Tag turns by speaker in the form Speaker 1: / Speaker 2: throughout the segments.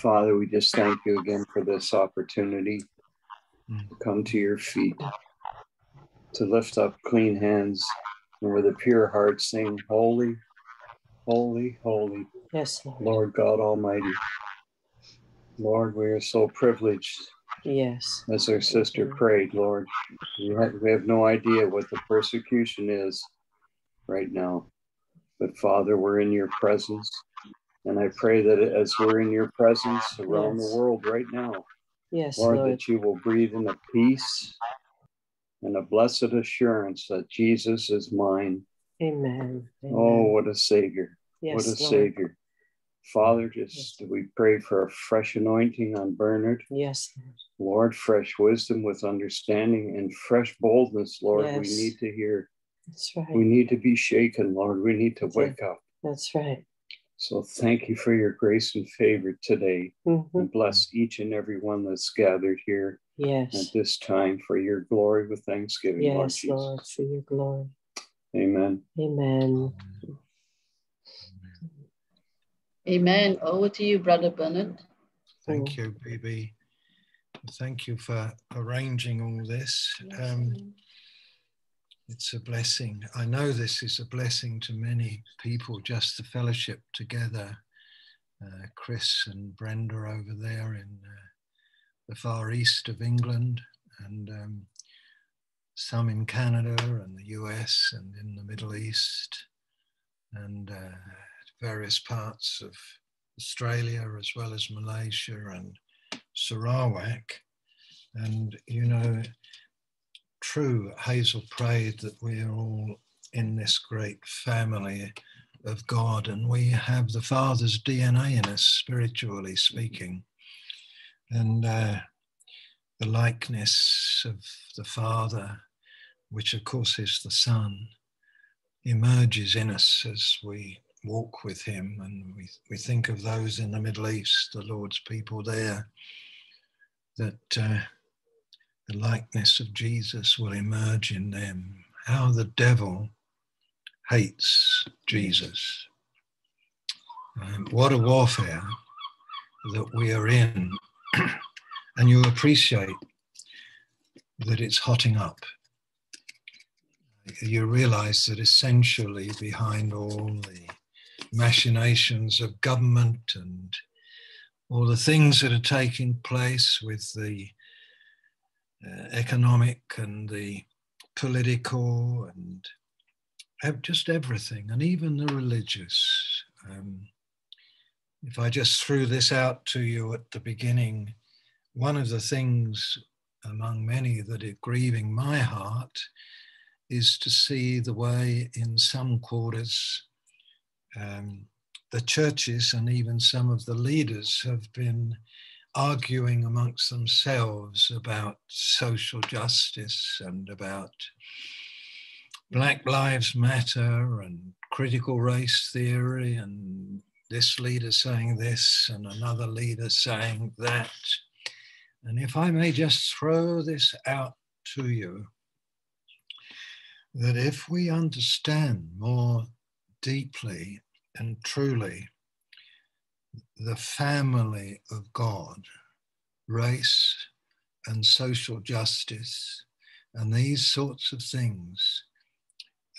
Speaker 1: Father, we just thank you again for this opportunity to come to your feet, to lift up clean hands, and with a pure heart sing, Holy, Holy, Holy,
Speaker 2: Yes, Lord.
Speaker 1: Lord God Almighty. Lord, we are so privileged,
Speaker 2: Yes.
Speaker 1: as our sister prayed, Lord. We have, we have no idea what the persecution is right now. But Father, we're in your presence. And I pray that as we're in your presence around
Speaker 2: Yes.
Speaker 1: the world right now,
Speaker 2: Yes,
Speaker 1: Lord,
Speaker 2: Lord.
Speaker 1: that you will breathe in a peace and a blessed assurance that Jesus is mine.
Speaker 2: Amen. Oh, Amen.
Speaker 1: Oh, what a Savior.
Speaker 2: yes,
Speaker 1: what a
Speaker 2: Lord.
Speaker 1: Savior. Father, just we pray for a fresh anointing on Bernard.
Speaker 2: Yes, Lord.
Speaker 1: Fresh wisdom with understanding and fresh boldness, Lord. We need to hear.
Speaker 2: That's right.
Speaker 1: We need to be shaken, Lord. We need to wake up.
Speaker 2: That's right.
Speaker 1: So thank you for your grace and favor today.
Speaker 2: Mhm.
Speaker 1: And bless each and every one that's gathered here at this time for your glory with thanksgiving, Lord
Speaker 2: Yes,
Speaker 1: Jesus.
Speaker 2: Lord, for your glory.
Speaker 1: Amen.
Speaker 2: Amen.
Speaker 3: Amen. Over to you, Brother Bernard.
Speaker 4: Thank you, BB. Thank you for arranging all this. Um, it's a blessing. I know this is a blessing to many people, just the fellowship together. Uh, Chris and Brenda over there in uh, the far east of England, and um, some in Canada and the US and in the Middle East, and uh, various parts of Australia as well as Malaysia and Sarawak. And, you know, true, Hazel prayed that we are all in this great family of God and we have the Father's DNA in us, spiritually speaking. And uh, the likeness of the Father, which of course is the Son, emerges in us as we walk with Him. And we, we think of those in the Middle East, the Lord's people there, that uh, the likeness of Jesus will emerge in them. How the devil hates Jesus. Um, what a warfare that we are in. and you appreciate that it's hotting up. You realize that essentially behind all the machinations of government and all the things that are taking place with the uh, economic and the political and just everything, and even the religious. Um, if I just threw this out to you at the beginning, one of the things among many that are grieving my heart is to see the way in some quarters um, the churches and even some of the leaders have been arguing amongst themselves about social justice and about Black Lives Matter and critical race theory, and this leader saying this and another leader saying that. And if I may just throw this out to you, that if we understand more deeply and truly the family of God, race and social justice, and these sorts of things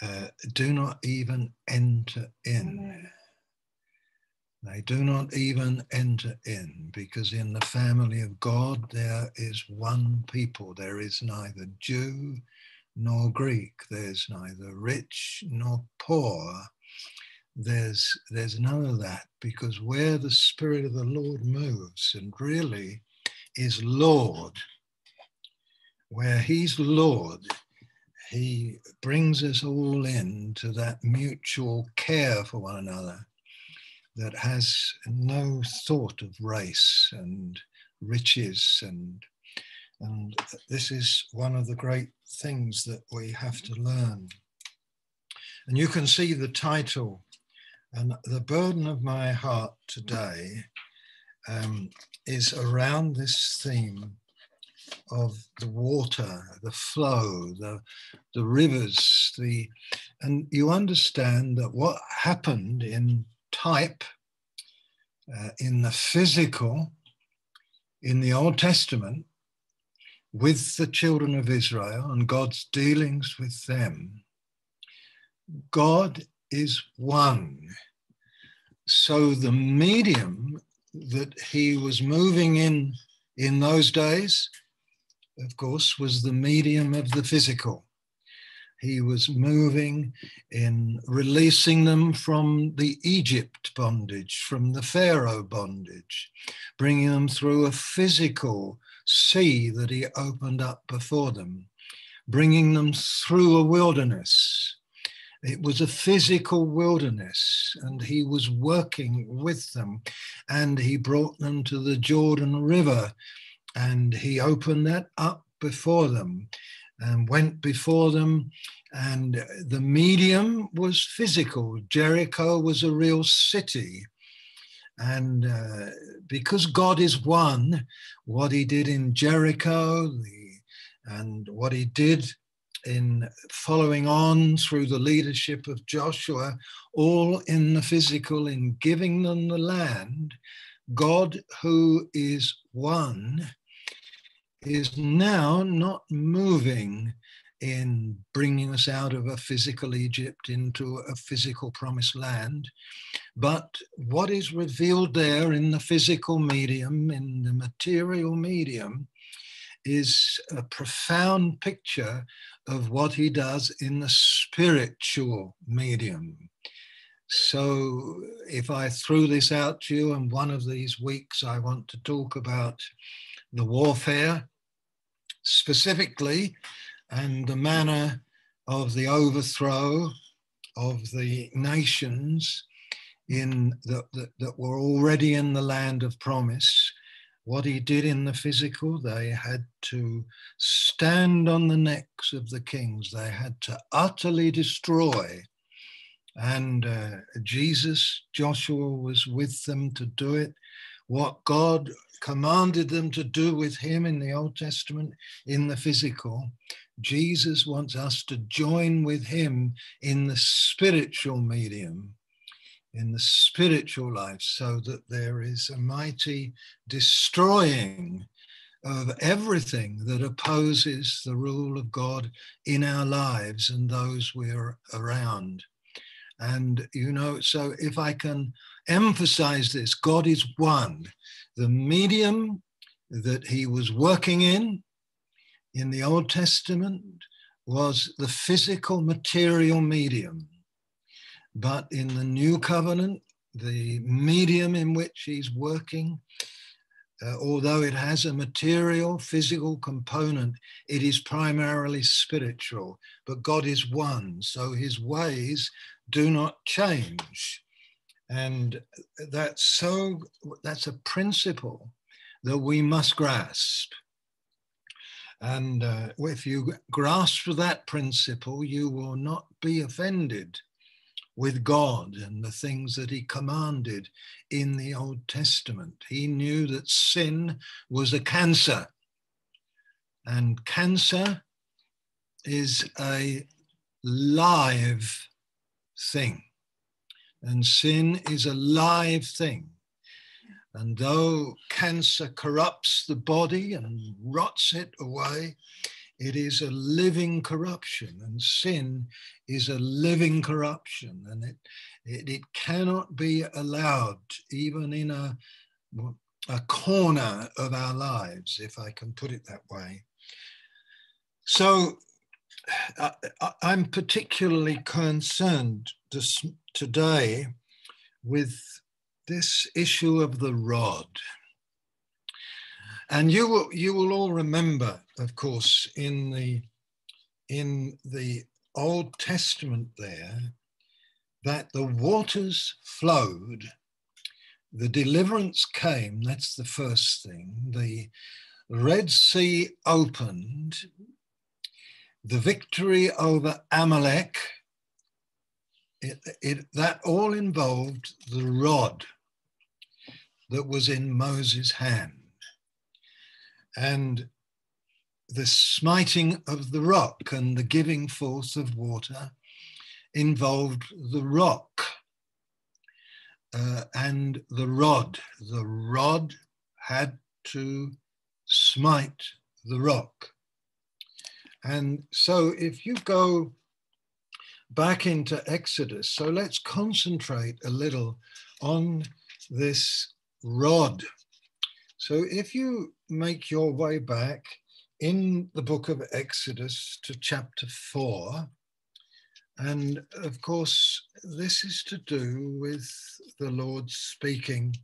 Speaker 4: uh, do not even enter in. They do not even enter in because in the family of God there is one people. There is neither Jew nor Greek. There's neither rich nor poor. There's, there's none of that because where the Spirit of the Lord moves and really is Lord, where He's Lord, He brings us all into that mutual care for one another that has no thought of race and riches and and this is one of the great things that we have to learn. And you can see the title and the burden of my heart today um, is around this theme of the water, the flow, the, the rivers, the, and you understand that what happened in type uh, in the physical, in the Old Testament, with the children of Israel and God's dealings with them, God is one. So the medium that he was moving in in those days, of course, was the medium of the physical. He was moving in releasing them from the Egypt bondage, from the Pharaoh bondage, bringing them through a physical sea that he opened up before them, bringing them through a wilderness. It was a physical wilderness, and he was working with them, and he brought them to the Jordan River, and he opened that up before them and went before them. And the medium was physical. Jericho was a real city. And uh, because God is one, what he did in Jericho the, and what he did in following on through the leadership of Joshua, all in the physical, in giving them the land, God, who is one, is now not moving in bringing us out of a physical Egypt into a physical promised land. But what is revealed there in the physical medium, in the material medium, is a profound picture of what he does in the spiritual medium. So, if I threw this out to you, and one of these weeks I want to talk about the warfare specifically and the manner of the overthrow of the nations in the, that, that were already in the land of promise what he did in the physical they had to stand on the necks of the kings. They had to utterly destroy. And uh, jesus joshua was with them to do it. What god commanded them to do with him in the old testament in the physical Jesus wants us to join with him in the spiritual medium, in the spiritual life, so that there is a mighty destroying of everything that opposes the rule of God in our lives and those we're around. And, you know, so if I can emphasize this, God is one. The medium that he was working in in the Old Testament was the physical material medium. But in the New Covenant, the medium in which he's working, uh, although it has a material, physical component, it is primarily spiritual. But God is one, so his ways do not change. And that's so, that's a principle that we must grasp. And uh, if you grasp that principle, you will not be offended with God and the things that he commanded in the Old Testament. He knew that sin was a cancer, and cancer is a live thing, and sin is a live thing. And though cancer corrupts the body and rots it away, it is a living corruption, and sin is a living corruption, and it, it, it cannot be allowed, even in a, a corner of our lives, if I can put it that way. So uh, I, I'm particularly concerned this, today with this issue of the rod. And you will, you will all remember, of course, in the, in the Old Testament there, that the waters flowed, the deliverance came, that's the first thing. The Red Sea opened, the victory over Amalek, it, it, that all involved the rod that was in Moses' hand. And the smiting of the rock and the giving forth of water involved the rock. uh, and the rod. The rod had to smite the rock. And so if you go back into Exodus, so let's concentrate a little on this rod. So if you make your way back in the book of Exodus to chapter 4, and of course, this is to do with the Lord speaking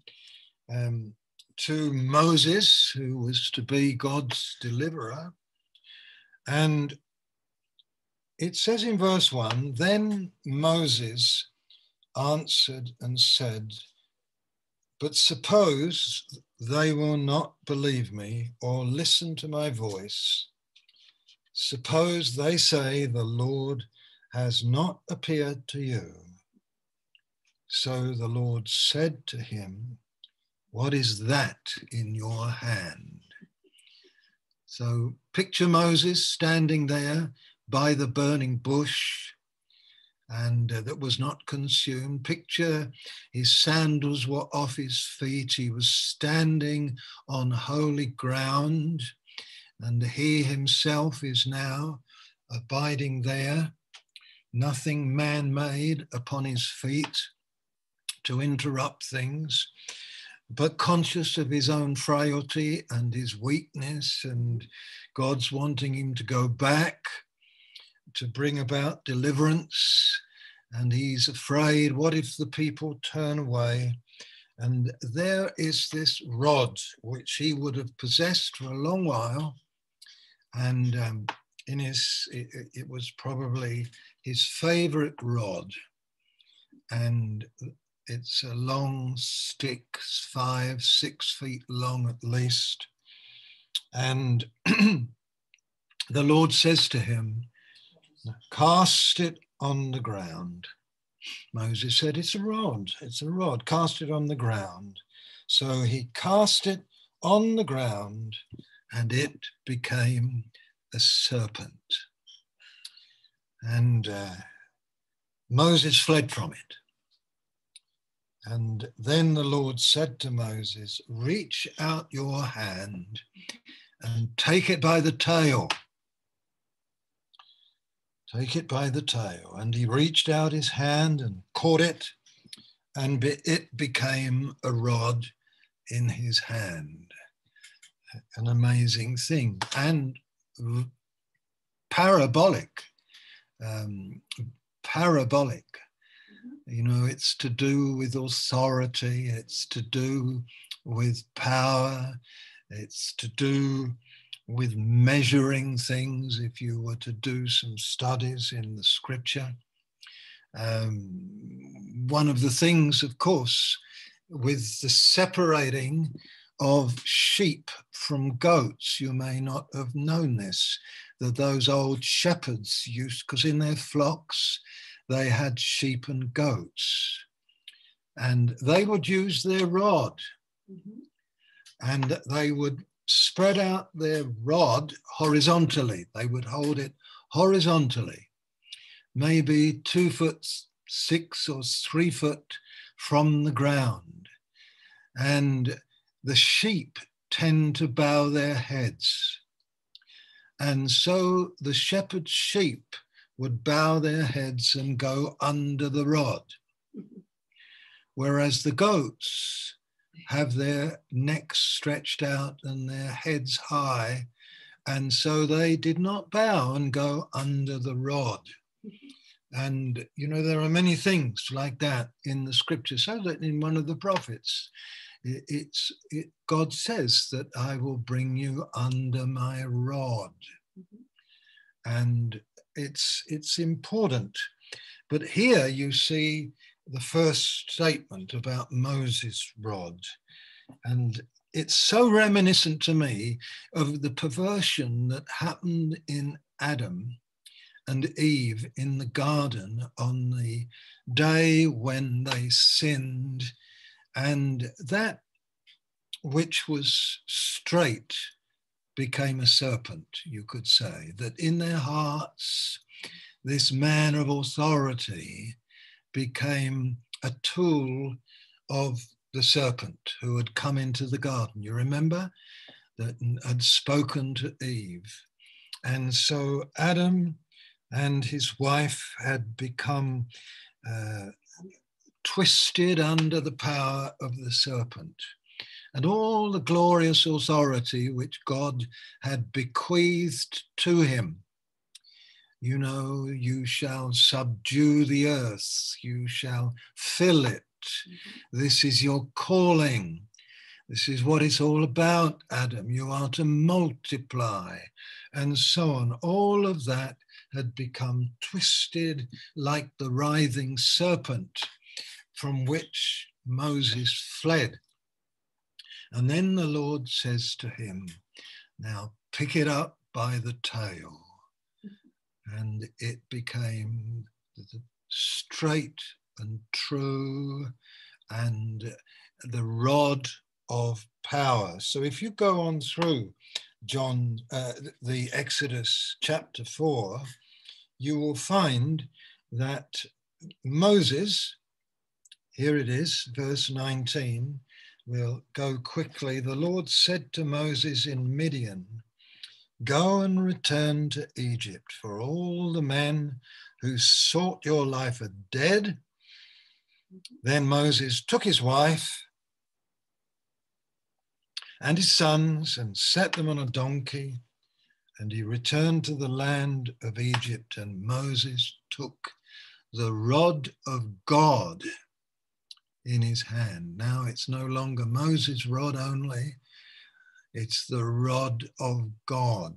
Speaker 4: um, to Moses, who was to be God's deliverer. And it says in verse 1 Then Moses answered and said, But suppose they will not believe me or listen to my voice. Suppose they say, The Lord has not appeared to you. So the Lord said to him, What is that in your hand? So picture Moses standing there by the burning bush and uh, that was not consumed. Picture his sandals were off his feet. He was standing on holy ground, and he himself is now abiding there nothing man made upon his feet to interrupt things, but conscious of his own frailty and his weakness, and God's wanting him to go back to bring about deliverance. And he's afraid, what if the people turn away? And there is this rod, which he would have possessed for a long while. And um, in his, it, it was probably his favorite rod. And it's a long stick, five, six feet long at least. And the Lord says to him, Cast it on the ground. Moses said, It's a rod, it's a rod, cast it on the ground. So he cast it on the ground, and it became a serpent. And uh, Moses fled from it. And then the Lord said to Moses, Reach out your hand and take it by the tail. Take it by the tail. And he reached out his hand and caught it, and it became a rod in his hand. An amazing thing. And parabolic um, parabolic. You know, it's to do with authority, it's to do with power, it's to do with measuring things if you were to do some studies in the scripture. Um, one of the things, of course, with the separating of sheep from goats, you may not have known this, that those old shepherds used, because in their flocks they had sheep and goats. And they would use their rod mm-hmm. and they would spread out their rod horizontally. They would hold it horizontally, maybe two foot six or three foot from the ground. And the sheep tend to bow their heads. And so the shepherd's sheep would bow their heads and go under the rod, whereas the goats have their necks stretched out and their heads high, and so they did not bow and go under the rod. And, you know, there are many things like that in the scripture. So that in one of the prophets, it's it, God says that I will bring you under my rod, and it's it's important. But here you see the first statement about Moses' rod, and it's so reminiscent to me of the perversion that happened in Adam and Eve in the garden on the day when they sinned. And that which was straight became a serpent, you could say, that in their hearts, this man of authority became a tool of the serpent who had come into the garden. You remember that had spoken to Eve. And so Adam and his wife had become uh, twisted under the power of the serpent. And all the glorious authority which God had bequeathed to him. You know, you shall subdue the earth, you shall fill it. Mm-hmm. This is your calling. This is what it's all about, Adam. You are to multiply, and so on. All of that had become twisted like the writhing serpent from which Moses fled. And then the Lord says to him, Now pick it up by the tail. And it became straight and true and the rod of power. So if you go on through John, uh, the Exodus chapter 4, you will find that Moses, here it is, verse 19, we'll go quickly. The Lord said to Moses in Midian, Go and return to Egypt, for all the men who sought your life are dead. Then Moses took his wife and his sons and set them on a donkey. And he returned to the land of Egypt. And Moses took the rod of God in his hand. Now it's no longer Moses' rod only, it's the rod of God.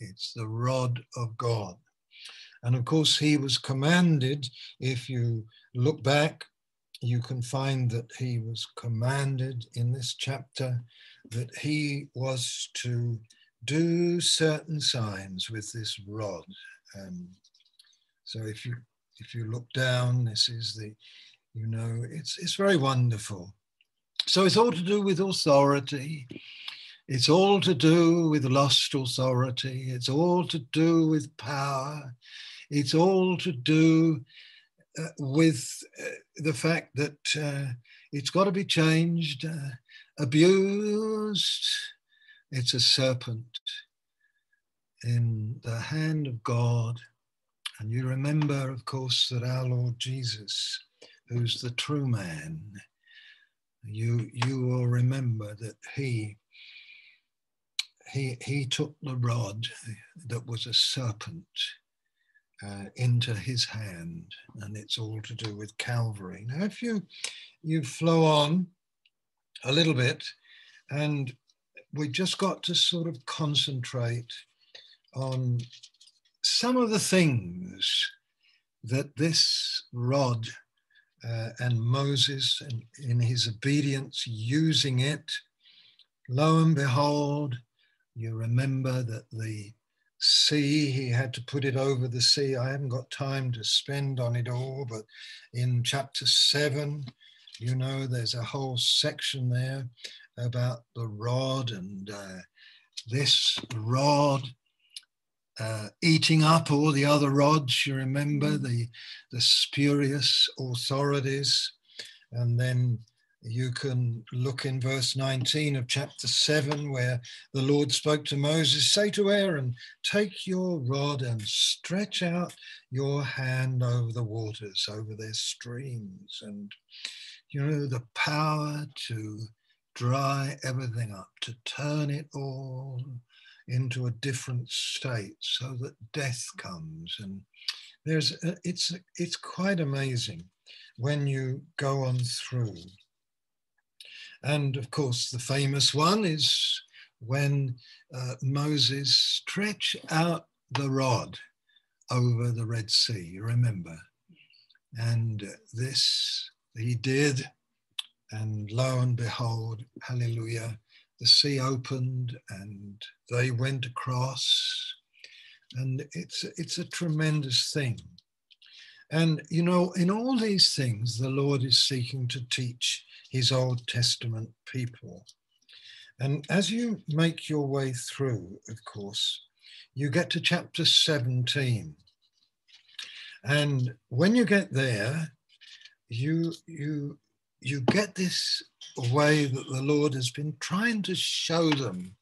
Speaker 4: It's the rod of God. And of course, he was commanded, if you look back, you can find that he was commanded in this chapter that he was to do certain signs with this rod. So if you if you look down, this is the, you know, it's it's very wonderful. So it's all to do with authority. It's all to do with lost authority. It's all to do with power. It's all to do uh, with uh, the fact that uh, it's got to be changed. Uh, abused. It's a serpent in the hand of God. And you remember, of course, that our Lord Jesus, who's the true man, you, you will remember that he, he, he took the rod that was a serpent uh, into his hand, and it's all to do with Calvary. Now, if you you flow on a little bit, and we just got to sort of concentrate on some of the things that this rod uh, and Moses, and in his obedience, using it, lo and behold, you remember that the sea, he had to put it over the sea. I haven't got time to spend on it all, but in chapter seven, you know, there's a whole section there about the rod and uh, this rod uh, eating up all the other rods. You remember mm. the, the spurious authorities. And then you can look in verse 19 of chapter 7, where the Lord spoke to Moses Say to Aaron, Take your rod and stretch out your hand over the waters, over their streams, and you know, the power to dry everything up, to turn it all into a different state so that death comes. And there's, a, it's, it's quite amazing when you go on through. And of course, the famous one is when uh, Moses stretched out the rod over the Red Sea, you remember. And this he did. And lo and behold, hallelujah, the sea opened and they went across. And it's, it's a tremendous thing. And, you know, in all these things, the Lord is seeking to teach his Old Testament people. And as you make your way through, of course, you get to chapter 17. And when you get there, you you you get this way that the Lord has been trying to show them.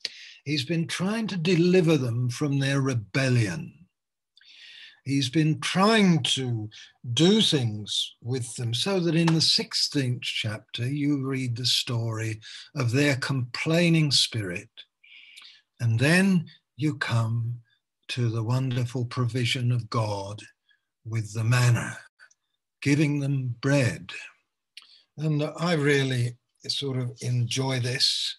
Speaker 4: He's been trying to deliver them from their rebellion. He's been trying to do things with them so that in the 16th chapter you read the story of their complaining spirit. And then you come to the wonderful provision of God with the manna, giving them bread. And I really sort of enjoy this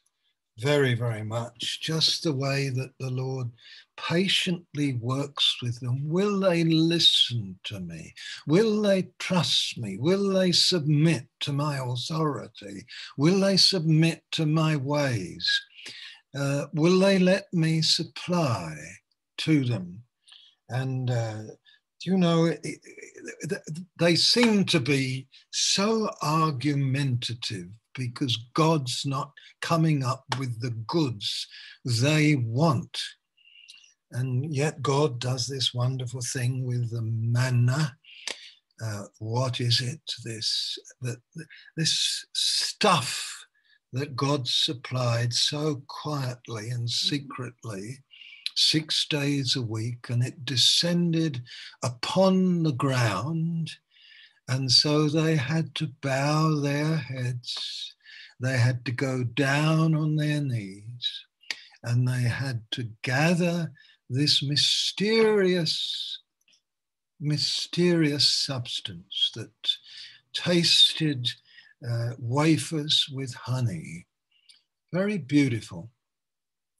Speaker 4: very, very much, just the way that the Lord patiently works with them. Will they listen to me? Will they trust me? Will they submit to my authority? Will they submit to my ways? Uh, will they let me supply to them? And uh, you know, they seem to be so argumentative because God's not coming up with the goods they want. And yet God does this wonderful thing with the manna. Uh, what is it? This that this stuff that God supplied so quietly and secretly, six days a week, and it descended upon the ground and so they had to bow their heads, they had to go down on their knees, and they had to gather this mysterious, mysterious substance that tasted uh, wafers with honey. Very beautiful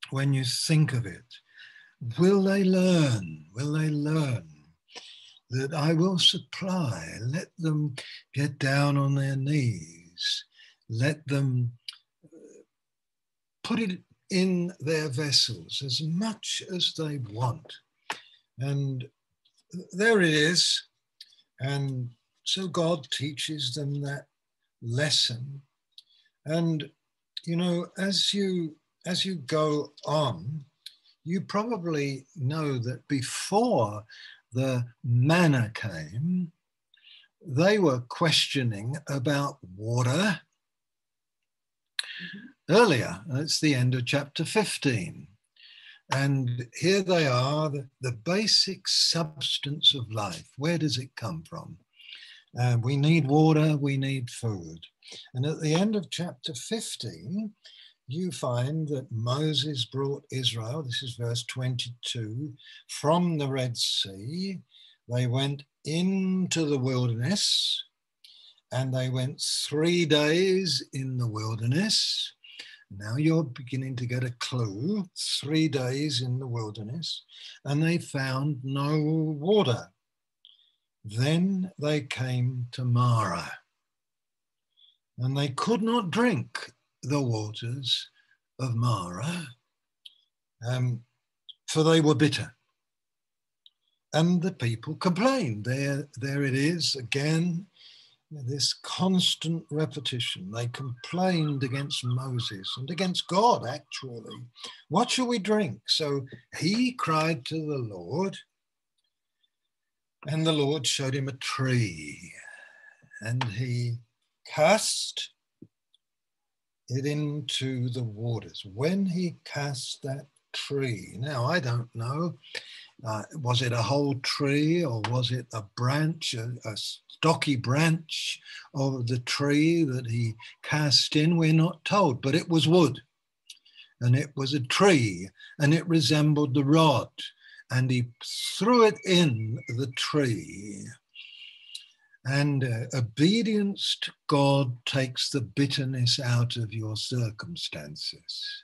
Speaker 4: when you think of it. Will they learn? Will they learn? That I will supply. Let them get down on their knees. Let them uh, put it in their vessels as much as they want. And there it is. And so God teaches them that lesson. And, you know, as you as you go on, you probably know that before the manna came, they were questioning about water earlier. It's the end of chapter 15. And here they are, the, the basic substance of life. Where does it come from? Uh, we need water, we need food. And at the end of chapter 15, you find that Moses brought Israel, this is verse 22, from the Red Sea. They went into the wilderness and they went three days in the wilderness. Now you're beginning to get a clue. Three days in the wilderness, and they found no water. Then they came to Marah, and they could not drink the waters of Marah, um, for they were bitter. And the people complained. There, there it is again, this constant repetition. They complained against Moses and against God, actually. What shall we drink? So he cried to the Lord, and the Lord showed him a tree, and he cast it into the waters. When he cast that tree, now I don't know, uh, was it a whole tree or was it a branch, a, a stocky branch of the tree that he cast in? We're not told, but it was wood and it was a tree and it resembled the rod and he threw it in the tree and uh, obedience to God takes the bitterness out of your circumstances.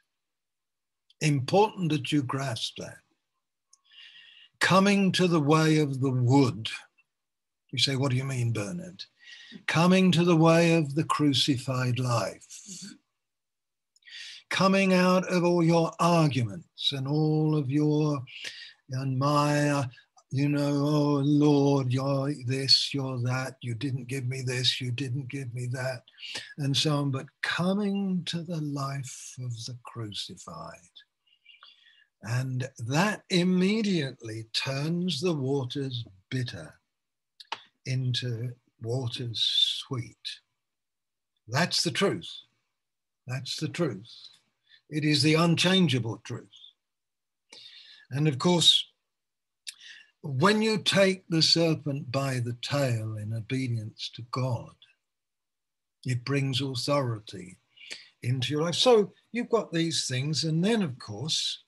Speaker 4: Important that you grasp that. Coming to the way of the wood. You say, what do you mean, Bernard? Coming to the way of the crucified life. Coming out of all your arguments and all of your and my you know, oh Lord, you're this, you're that, you didn't give me this, you didn't give me that, and so on. But coming to the life of the crucified. And that immediately turns the waters bitter into waters sweet. That's the truth. That's the truth. It is the unchangeable truth. And of course, when you take the serpent by the tail in obedience to God, it brings authority into your life. So you've got these things. And then, of course,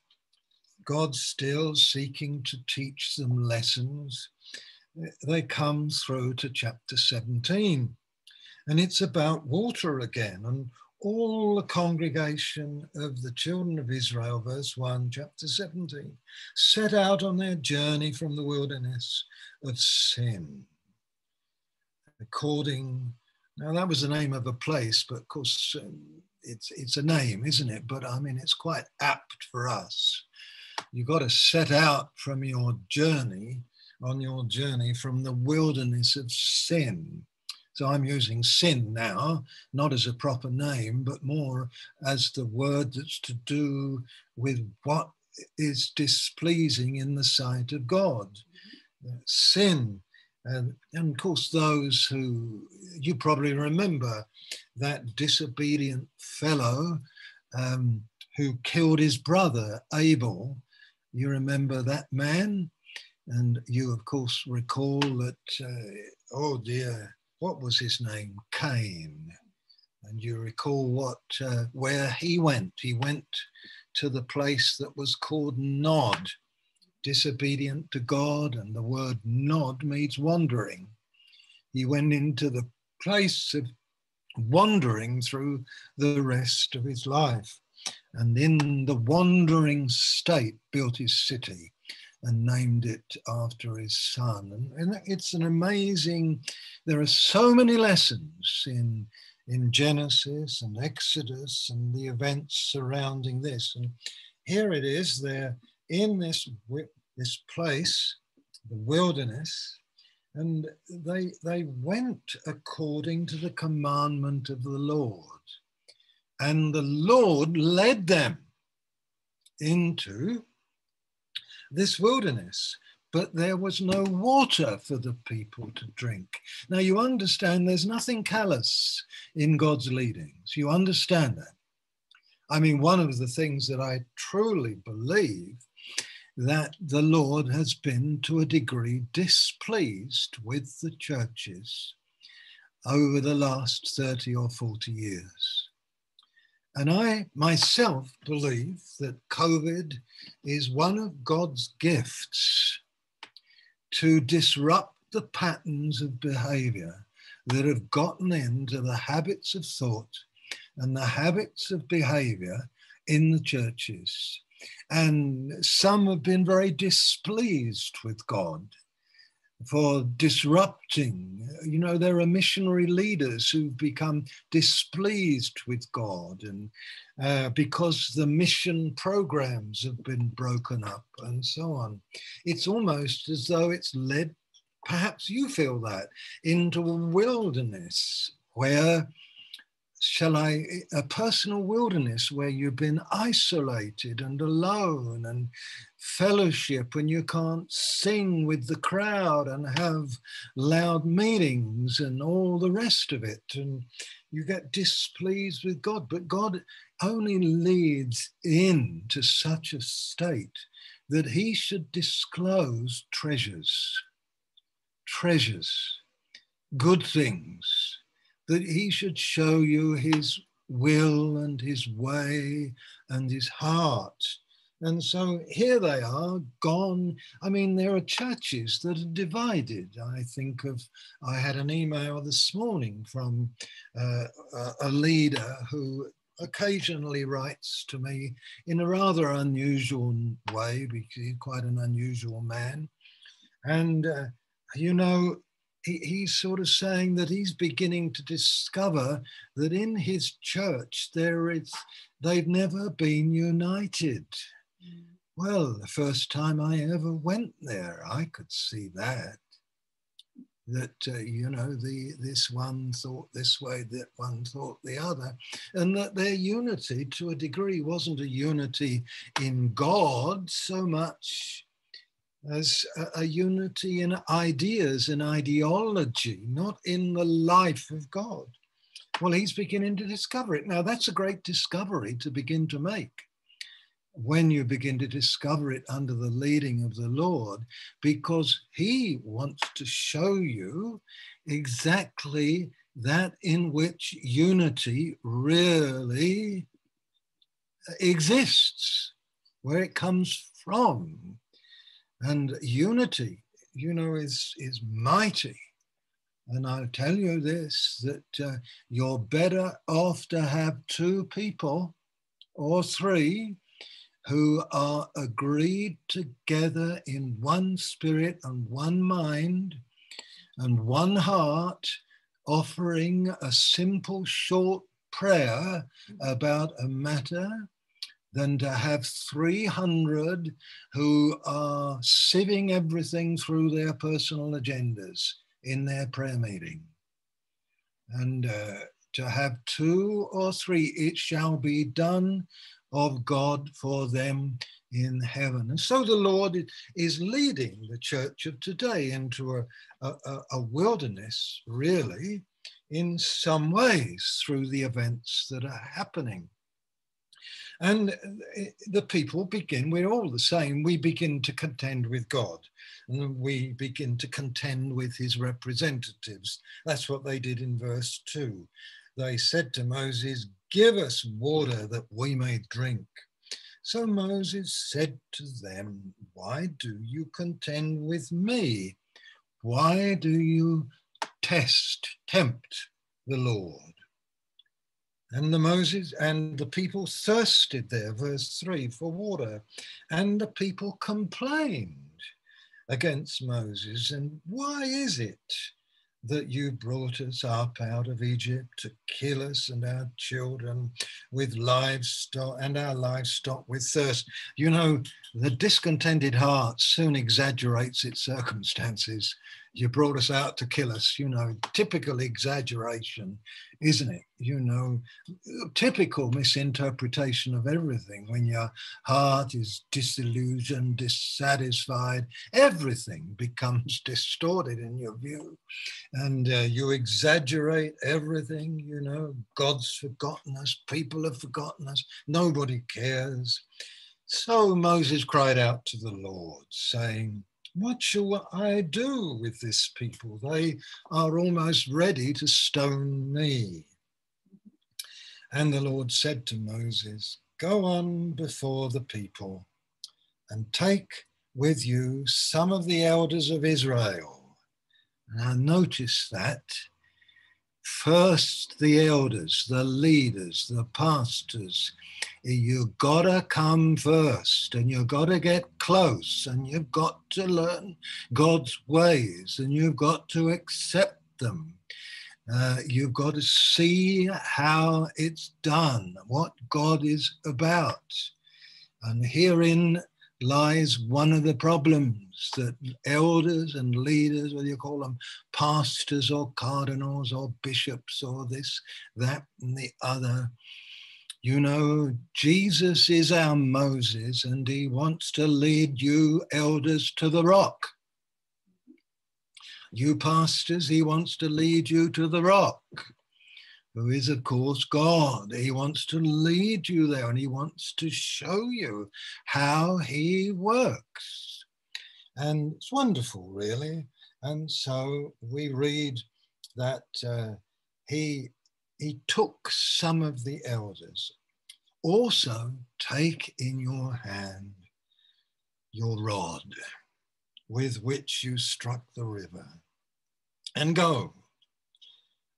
Speaker 4: God's still seeking to teach them lessons. They come through to chapter 17. And it's about water again. And all the congregation of the children of Israel, verse 1, chapter 17, set out on their journey from the wilderness of sin. According, now that was the name of a place, but of course um, it's, it's a name, isn't it? But I mean, it's quite apt for us. You've got to set out from your journey, on your journey from the wilderness of sin so I'm using sin now, not as a proper name, but more as the word that's to do with what is displeasing in the sight of God. Sin. And, and of course, those who, you probably remember that disobedient fellow um, who killed his brother, Abel. You remember that man? And you, of course, recall that, uh, oh dear, what was his name? Cain. And you recall what uh, where he went. He went to the place that was called Nod, disobedient to God, and the word Nod means wandering. He went into the place of wandering through the rest of his life, and in the wandering state built his city and named it after his son. And, and it's an amazing, there are so many lessons in, in Genesis and Exodus and the events surrounding this. And here it is, they're in this, this place, the wilderness, and they, they went according to the commandment of the Lord. And the Lord led them into this wilderness, but there was no water for the people to drink. Now, you understand there's nothing callous in God's leadings. You understand that. I mean, one of the things that I truly believe that the Lord has been to a degree displeased with the churches over the last 30 or 40 years. And I myself believe that COVID is one of God's gifts to disrupt the patterns of behavior that have gotten into the habits of thought and the habits of behavior in the churches. And some have been very displeased with God for disrupting. You know, there are missionary leaders who've become displeased with God and uh, because the mission programs have been broken up and so on. It's almost as though it's led, perhaps you feel that, into a wilderness where shall I, eh, a personal wilderness where you've been isolated and alone and fellowship when you can't sing with the crowd and have loud meetings and all the rest of it. And you get displeased with God. But God only leads in to such a state that he should disclose treasures, treasures, good things that he should show you his will and his way and his heart. And so here they are, gone. I mean, there are churches that are divided. I think of, I had an email this morning from uh, a leader who occasionally writes to me in a rather unusual way, because he's quite an unusual man. And, uh, you know, he, he's sort of saying that he's beginning to discover that in his church there is they've never been united. Mm. Well, the first time I ever went there, I could see that. That uh, you know, the this one thought this way, that one thought the other, and that their unity, to a degree, wasn't a unity in God so much as a, a, unity in ideas and ideology, not in the life of God. Well, he's beginning to discover it. Now, that's a great discovery to begin to make when you begin to discover it under the leading of the Lord, because He wants to show you exactly that in which unity really exists, where it comes from. And unity, you know, is, is mighty. And I'll tell you this that uh, you're better off to have two people or three who are agreed together in one spirit and one mind and one heart, offering a simple, short prayer about a matter than to have 300 who are sieving everything through their personal agendas in their prayer meeting. And uh, to have two or three, it shall be done of God for them in heaven. And so the Lord is leading the church of today into a, a, a, wilderness, really, in some ways through the events that are happening. And the people begin, we're all the same, we begin to contend with God and we begin to contend with his representatives. That's what they did in verse 2. They said to Moses, Give us water that we may drink. So Moses said to them, Why do you contend with me? Why do you test, tempt the Lord? And the Moses and the people thirsted there, verse 3, for water. And the people complained against Moses. And why is it that you brought us up out of Egypt to kill us and our children with livestock and our livestock with thirst. You know, the discontented heart soon exaggerates its circumstances. You brought us out to kill us, you know, typical exaggeration, isn't it? You know, typical misinterpretation of everything when your heart is disillusioned, dissatisfied, everything becomes distorted in your view. And uh, you exaggerate everything, you know, God's forgotten us, people have forgotten us, nobody cares. So Moses cried out to the Lord, saying, what shall I do with this people? They are almost ready to stone me. And the Lord said to Moses, Go on before the people and take with you some of the elders of Israel. Now, notice that first the elders, the leaders, the pastors, you gotta come first and you gotta get close and you've got to learn God's ways and you've got to accept them. Uh, you've got to see how it's done, what God is about. And herein lies one of the problems that elders and leaders, whether you call them pastors or cardinals or bishops or this, that, and the other, you know, Jesus is our Moses and he wants to lead you elders to the rock. You pastors, he wants to lead you to the rock, who is, of course, God. He wants to lead you there and he wants to show you how he works. And it's wonderful, really. And so we read that uh, he he took some of the elders. Also, take in your hand your rod with which you struck the river, and go.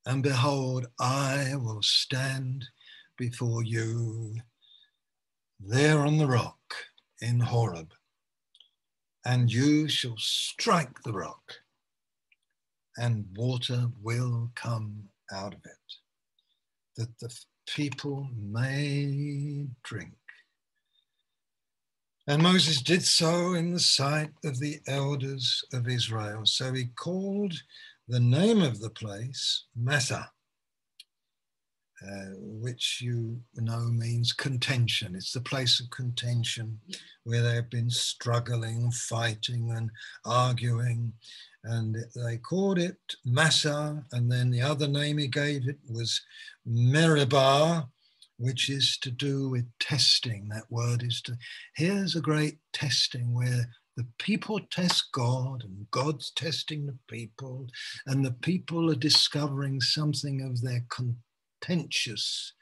Speaker 4: And behold, I will stand before you there on the rock in Horeb, and you shall strike the rock, and water will come out of it that the people may drink. And Moses did so in the sight of the elders of Israel. So he called the name of the place Massah, uh, which you know means contention. It's the place of contention where they've been struggling, fighting, and arguing. And they called it Massah, and then the other name he gave it was Meribah, which is to do with testing. That word is to, here's a great testing where the people test God and God's testing the people, and the people are discovering something of their contentious,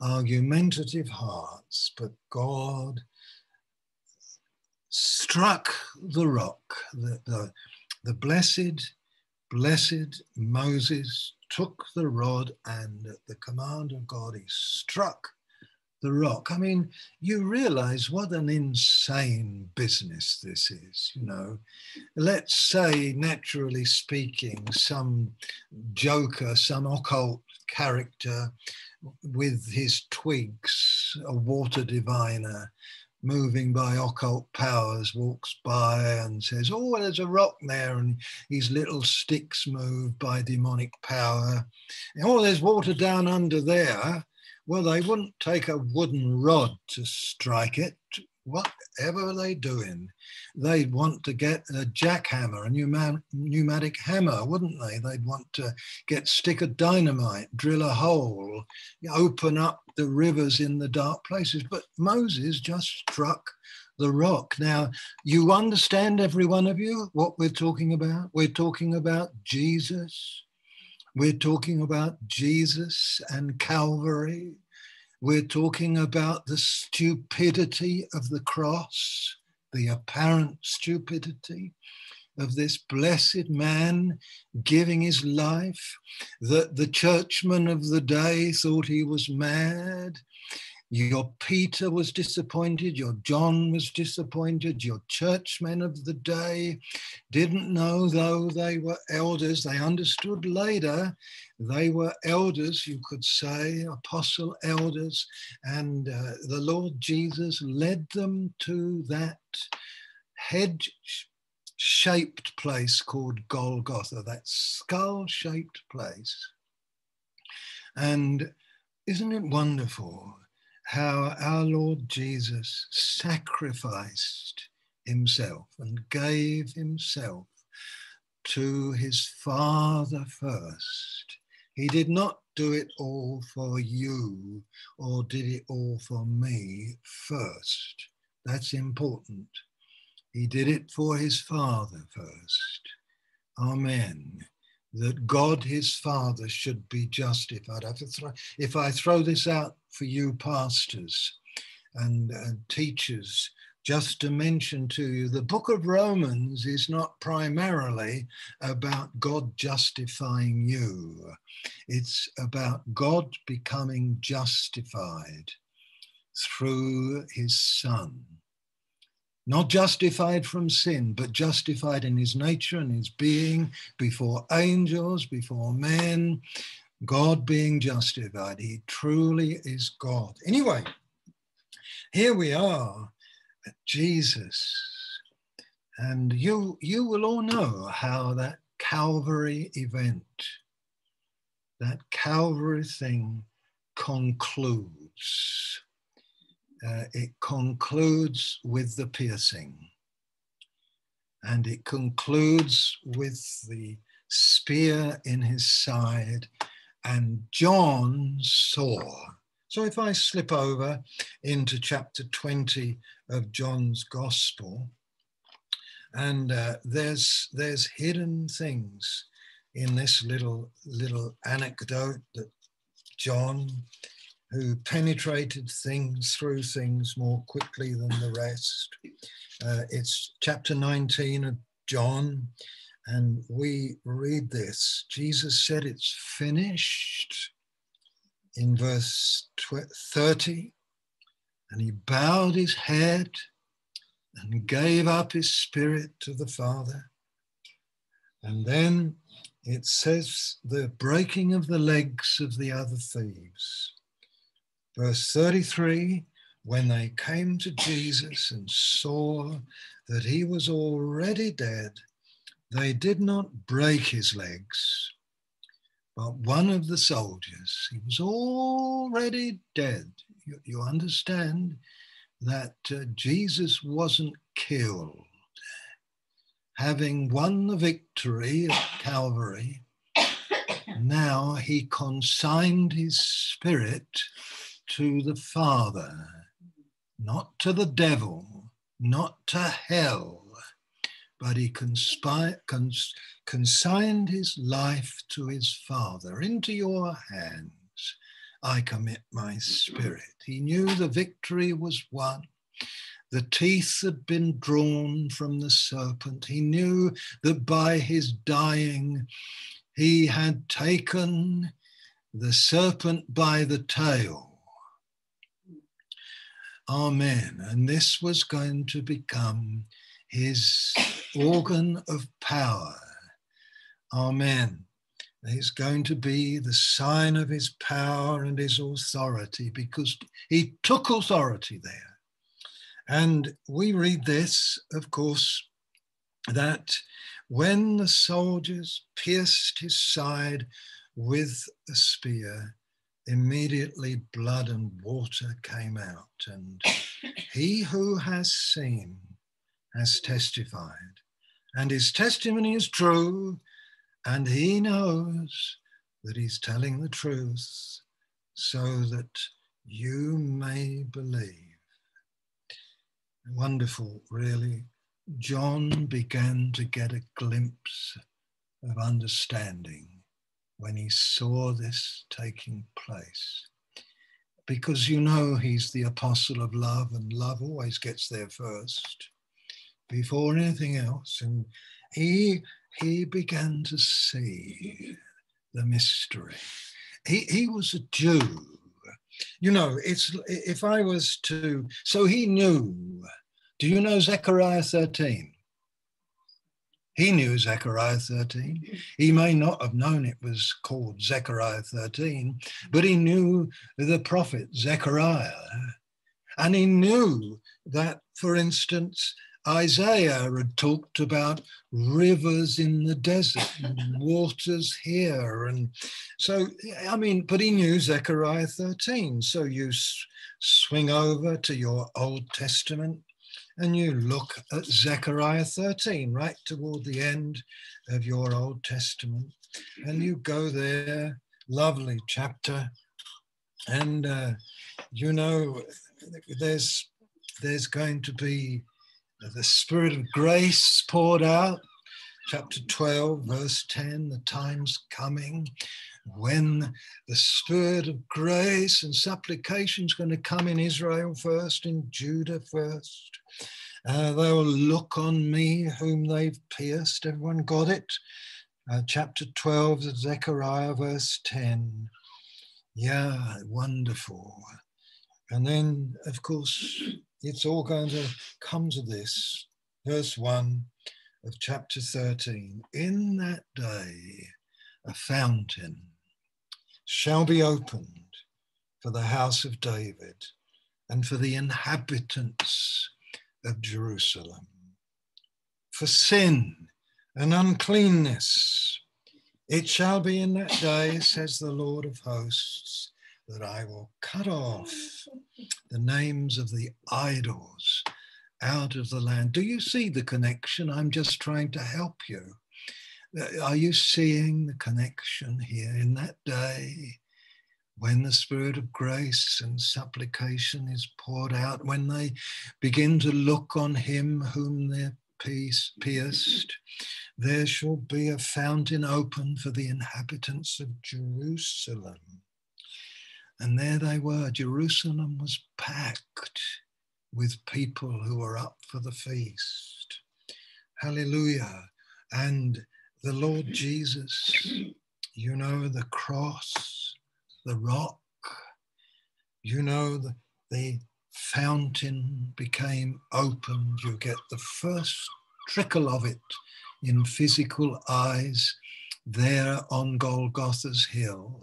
Speaker 4: argumentative hearts, but God struck the rock, the, the, the blessed, blessed Moses took the rod and at the command of God, he struck the rock. I mean, you realize what an insane business this is, you know. Let's say, naturally speaking, some joker, some occult character with his twigs, a water diviner, moving by occult powers walks by and says, Oh, there's a rock there, and his little sticks move by demonic power. oh, there's water down under there. Well, they wouldn't take a wooden rod to strike it. Whatever they doing? They'd want to get a jackhammer, a pneumatic hammer, wouldn't they? They'd want to get stick of dynamite, drill a hole, open up the rivers in the dark places. But Moses just struck the rock. Now, you understand, every one of you, what we're talking about? We're talking about Jesus. We're talking about Jesus and Calvary. We're talking about the stupidity of the cross, the apparent stupidity of this blessed man giving his life, that the churchmen of the day thought he was mad, your Peter was disappointed, your John was disappointed, your churchmen of the day didn't know, though they were elders. They understood later they were elders, you could say, apostle elders, and uh, the Lord Jesus led them to that head shaped place called Golgotha, that skull shaped place. And isn't it wonderful how our Lord Jesus sacrificed himself and gave himself to his Father first. He did not do it all for you or did it all for me first. That's important. He did it for his Father first. Amen that God his Father should be justified. If I throw this out for you pastors and, and teachers, just to mention to you, the book of Romans is not primarily about God justifying you. It's about God becoming justified through his Son not justified from sin, but justified in his nature and his being before angels, before men, God being justified. He truly is God. Anyway, here we are at Jesus. And you, you will all know how that Calvary event, that Calvary thing concludes uh, it concludes with the piercing. And it concludes with the spear in his side. And John saw. So if I slip over into chapter 20 of John's Gospel, and uh, there's there's hidden things in this little little anecdote that John who penetrated things through things more quickly than the rest. Uh, it's chapter 19 of John, and we read this. Jesus said, It's finished in verse 30, and he bowed his head and gave up his spirit to the Father. And then it says the breaking of the legs of the other thieves. Verse 33 when they came to Jesus and saw that he was already dead, they did not break his legs, but one of the soldiers, he was already dead. You, you understand that uh, Jesus wasn't killed. having won the victory at Calvary, now he consigned his spirit to the Father, not to the devil, not to hell, but he cons- consigned his life to his Father. Into your hands I commit my spirit. He knew the victory was won. The teeth had been drawn from the serpent. He knew that by his dying, he had taken the serpent by the tail. Amen. And this was going to become his organ of power. Amen. It's going to be the sign of his power and his authority because he took authority there. And we read this, of course, that when the soldiers pierced his side with a spear, immediately blood and water came out. And he who has seen has testified, and his testimony is true, and he knows that he's telling the truth so that you may believe. Wonderful, really. John began to get a glimpse of understanding when he saw this taking place. Because you know he's the apostle of love, and love always gets there first before anything else. And he he began to see the mystery. He, he was a Jew. You know, it's if I was to, so he knew. Do you know Zechariah 13? He knew Zechariah 13. He may not have known it was called Zechariah 13, but he knew the prophet Zechariah. And he knew that, for instance, Isaiah had talked about rivers in the desert and waters here. And so, I mean, but he knew Zechariah 13. So you swing over to your Old Testament and you look at Zechariah 13, right toward the end of your Old Testament. And you go there, lovely chapter. And, uh, you know, there's there's going to be the Spirit of grace poured out. Chapter 12, verse 10 the time's coming when the Spirit of grace and supplication is going to come in Israel first, in Judah first. Uh, they will look on me whom they've pierced. Everyone got it? Uh, chapter 12 of Zechariah, verse 10. Yeah, wonderful. And then, of course, it's all going to come to this. Verse 1 of chapter 13 In that day, a fountain shall be opened for the house of David and for the inhabitants of Jerusalem, for sin and uncleanness. It shall be in that day, says the Lord of hosts, that I will cut off the names of the idols out of the land. Do you see the connection? I'm just trying to help you. Are you seeing the connection here in that day when the spirit of grace and supplication is poured out, when they begin to look on him whom they're pierced, there shall be a fountain open for the inhabitants of Jerusalem. And there they were. Jerusalem was packed with people who were up for the feast. Hallelujah. And the Lord Jesus, you know, the cross, the rock, you know, the, the fountain became opened. You get the first trickle of it in physical eyes there on Golgotha's hill.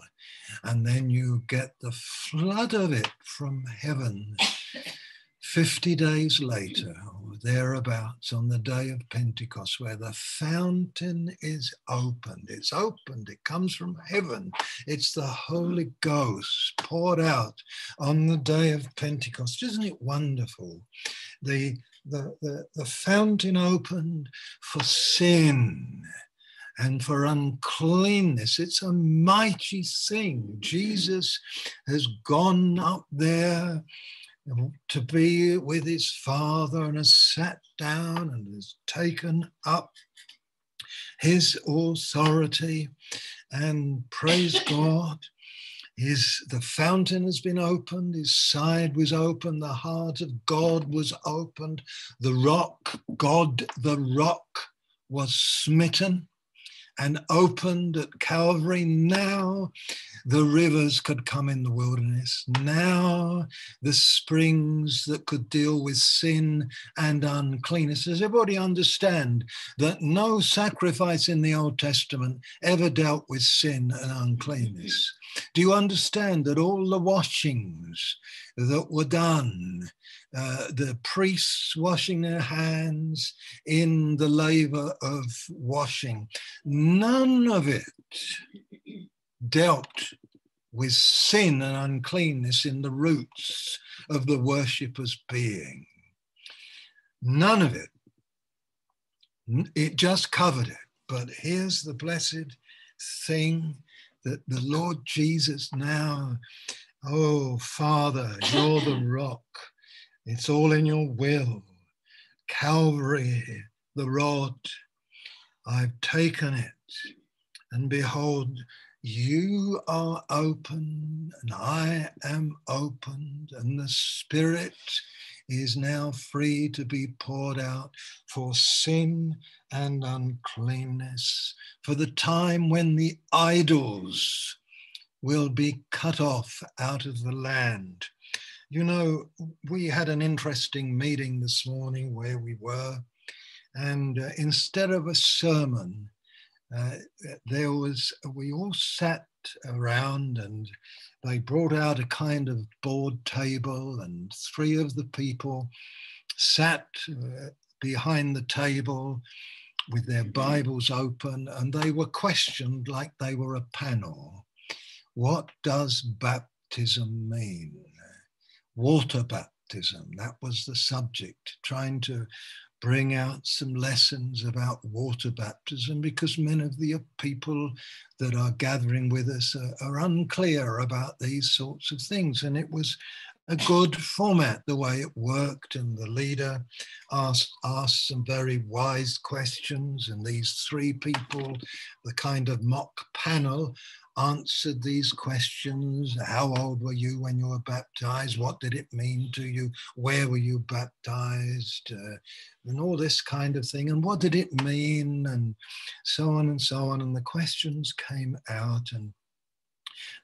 Speaker 4: And then you get the flood of it from heaven 50 days later, thereabouts, on the day of Pentecost, where the fountain is opened. It's opened, it comes from heaven. It's the Holy Ghost poured out on the day of Pentecost. Isn't it wonderful? the, the, the, the fountain opened for sin and for uncleanness. It's a mighty thing. Jesus has gone up there to be with his Father and has sat down and has taken up his authority. And praise God, his the fountain has been opened, his side was opened, the heart of God was opened, the rock, God the rock, was smitten and opened at Calvary. Now the rivers could come in the wilderness. Now the springs that could deal with sin and uncleanness. Does everybody understand that no sacrifice in the Old Testament ever dealt with sin and uncleanness? Do you understand that all the washings that were done uh, the priests washing their hands in the laver of washing. None of it dealt with sin and uncleanness in the roots of the worshipper's being. None of it. It just covered it. But here's the blessed thing that the Lord Jesus now, oh, Father, you're the rock it's all in your will. Calvary, the rod, I've taken it. And behold, you are open, and I am opened, and the Spirit is now free to be poured out for sin and uncleanness, for the time when the idols will be cut off out of the land you know, we had an interesting meeting this morning where we were, and uh, instead of a sermon, uh, there was, we all sat around and they brought out a kind of board table, and three of the people sat uh, behind the table with their Bibles open, and they were questioned like they were a panel. What does baptism mean? water baptism. That was the subject, trying to bring out some lessons about water baptism because many of the people that are gathering with us are, are, unclear about these sorts of things. And it was a good format, the way it worked, and the leader asked, asked some very wise questions, and these three people, the kind of mock panel, answered these questions. How old were you when you were baptized? What did it mean to you? Where were you baptized? Uh, and all this kind of thing. And what did it mean? And so on and so on. And the questions came out and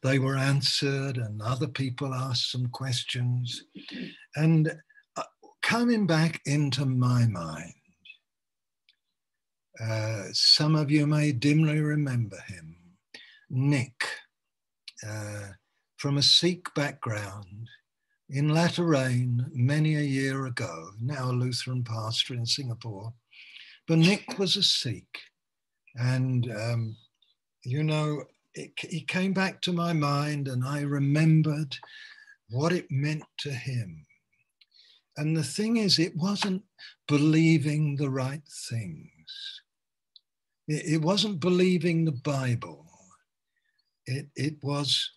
Speaker 4: they were answered, and other people asked some questions. And uh, coming back into my mind, uh, some of you may dimly remember him. Nick, uh, from a Sikh background in latter many a year ago, now a Lutheran pastor in Singapore. But Nick was a Sikh. And, um, you know, it, he came back to my mind and I remembered what it meant to him. And the thing is, it wasn't believing the right things. It, it wasn't believing the Bible it, it was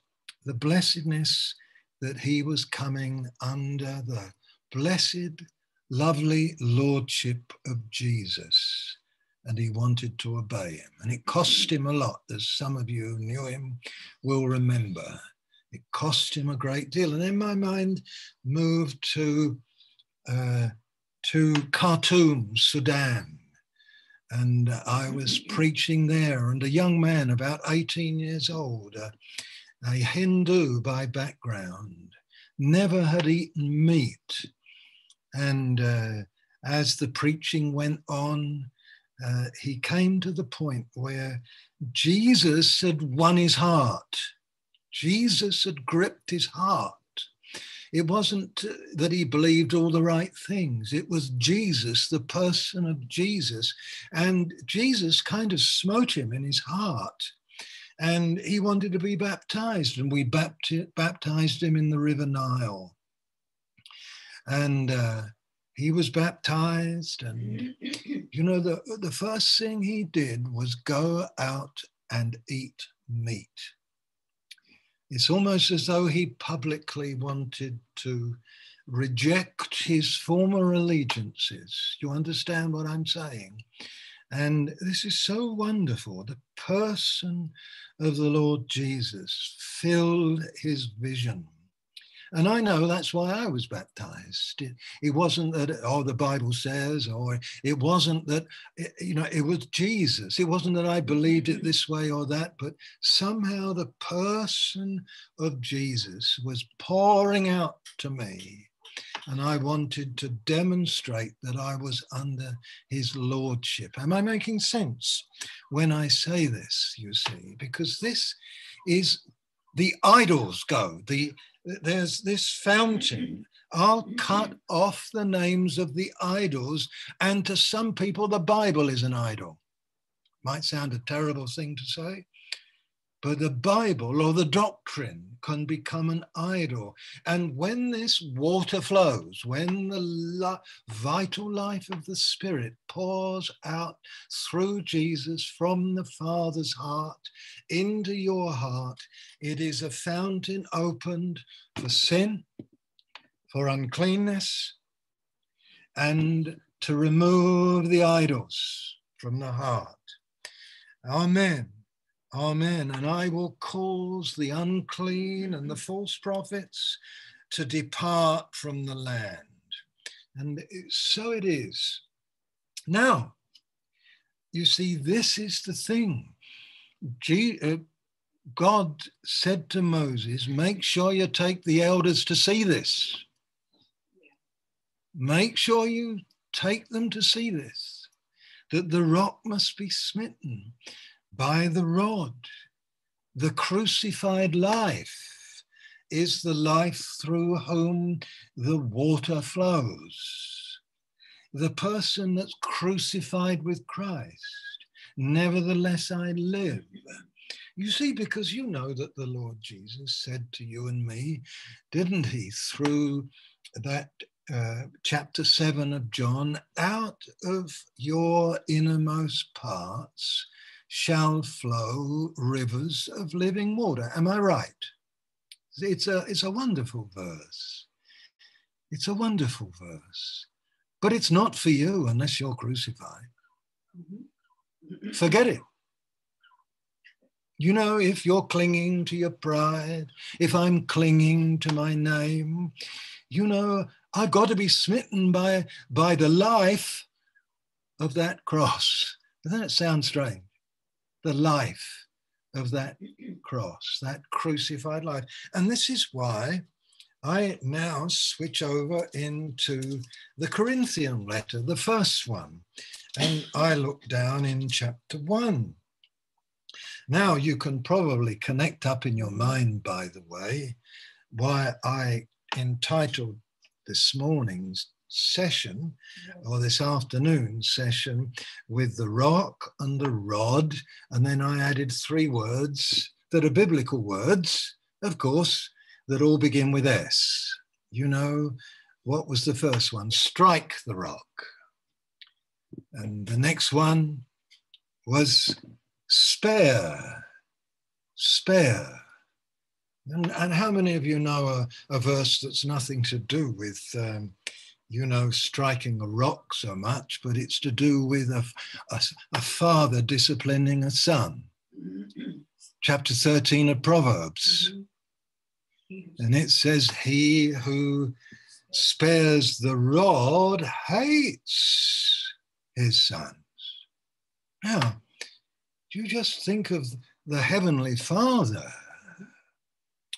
Speaker 4: the blessedness that he was coming under the blessed, lovely lordship of Jesus. And he wanted to obey him. And it cost him a lot, as some of you who knew him will remember. It cost him a great deal. And in my mind, moved to, uh, to Khartoum, Sudan and I was preaching there. And a young man, about 18 years old, a, a Hindu by background, never had eaten meat. And uh, as the preaching went on, uh, he came to the point where Jesus had won his heart. Jesus had gripped his heart. It wasn't that he believed all the right things. It was Jesus, the person of Jesus. And Jesus kind of smote him in his heart. And he wanted to be baptized. And we baptized him in the River Nile. And uh, he was baptized, and you know, the, the first thing he did was go out and eat meat. It's almost as though he publicly wanted to reject his former allegiances. You understand what I'm saying? And this is so wonderful. The person of the Lord Jesus filled his vision. And I know that's why I was baptized. It, it, wasn't that, oh, the Bible says, or it wasn't that, eh, you know, it was Jesus. It wasn't that I believed it this way or that, but somehow the person of Jesus was pouring out to me and I wanted to demonstrate that I was under his lordship. Am I making sense when I say this, you see? Because this is the idols go. The, there's this fountain. I'll cut off the names of the idols, and to some people, the Bible is an idol. Might sound a terrible thing to say, but the Bible or the doctrine can become an idol. And when this water flows, when the vital life of the Spirit pours out through Jesus from the Father's heart into your heart, it is a fountain opened for sin, for uncleanness, and to remove the idols from the heart. Amen. Amen. And I will cause the unclean and the false prophets to depart from the land. And so it is. Now, you see, this is the thing. Uh, God said to Moses, Make sure you take the elders to see this. Make sure you take them to see this, that the rock must be smitten by the rod. The crucified life is the life through whom the water flows. The person that's crucified with Christ, nevertheless I live. You see, because you know that the Lord Jesus said to you and me, didn't he, through that uh, chapter 7 of John, out of your innermost parts shall flow rivers of living water. Am I right? It's a, it's a wonderful verse. It's a wonderful verse. But it's not for you unless you're crucified. Mm-hmm. Forget it. You know, if you're clinging to your pride, if I'm clinging to my name, you know, I've got to be smitten by, by the life of that cross. Doesn't that sound strange? The life of that cross, that crucified life. And this is why I now switch over into the Corinthian letter, the first one. And I look down in chapter one. Now you can probably connect up in your mind, by the way, why I entitled this morning's session or this afternoon session with the rock and the rod. And then I added three words that are biblical words, of course, that all begin with S. You know, what was the first one? Strike the rock. And the next one was spare, spare. And, and how many of you know a, a verse that's nothing to do with um, you know, striking a rock so much, but it's to do with a, a, a father disciplining a son. Chapter 13 of Proverbs. Mm-hmm. And it says, He who spares the rod hates his sons. Now, do you just think of the Heavenly Father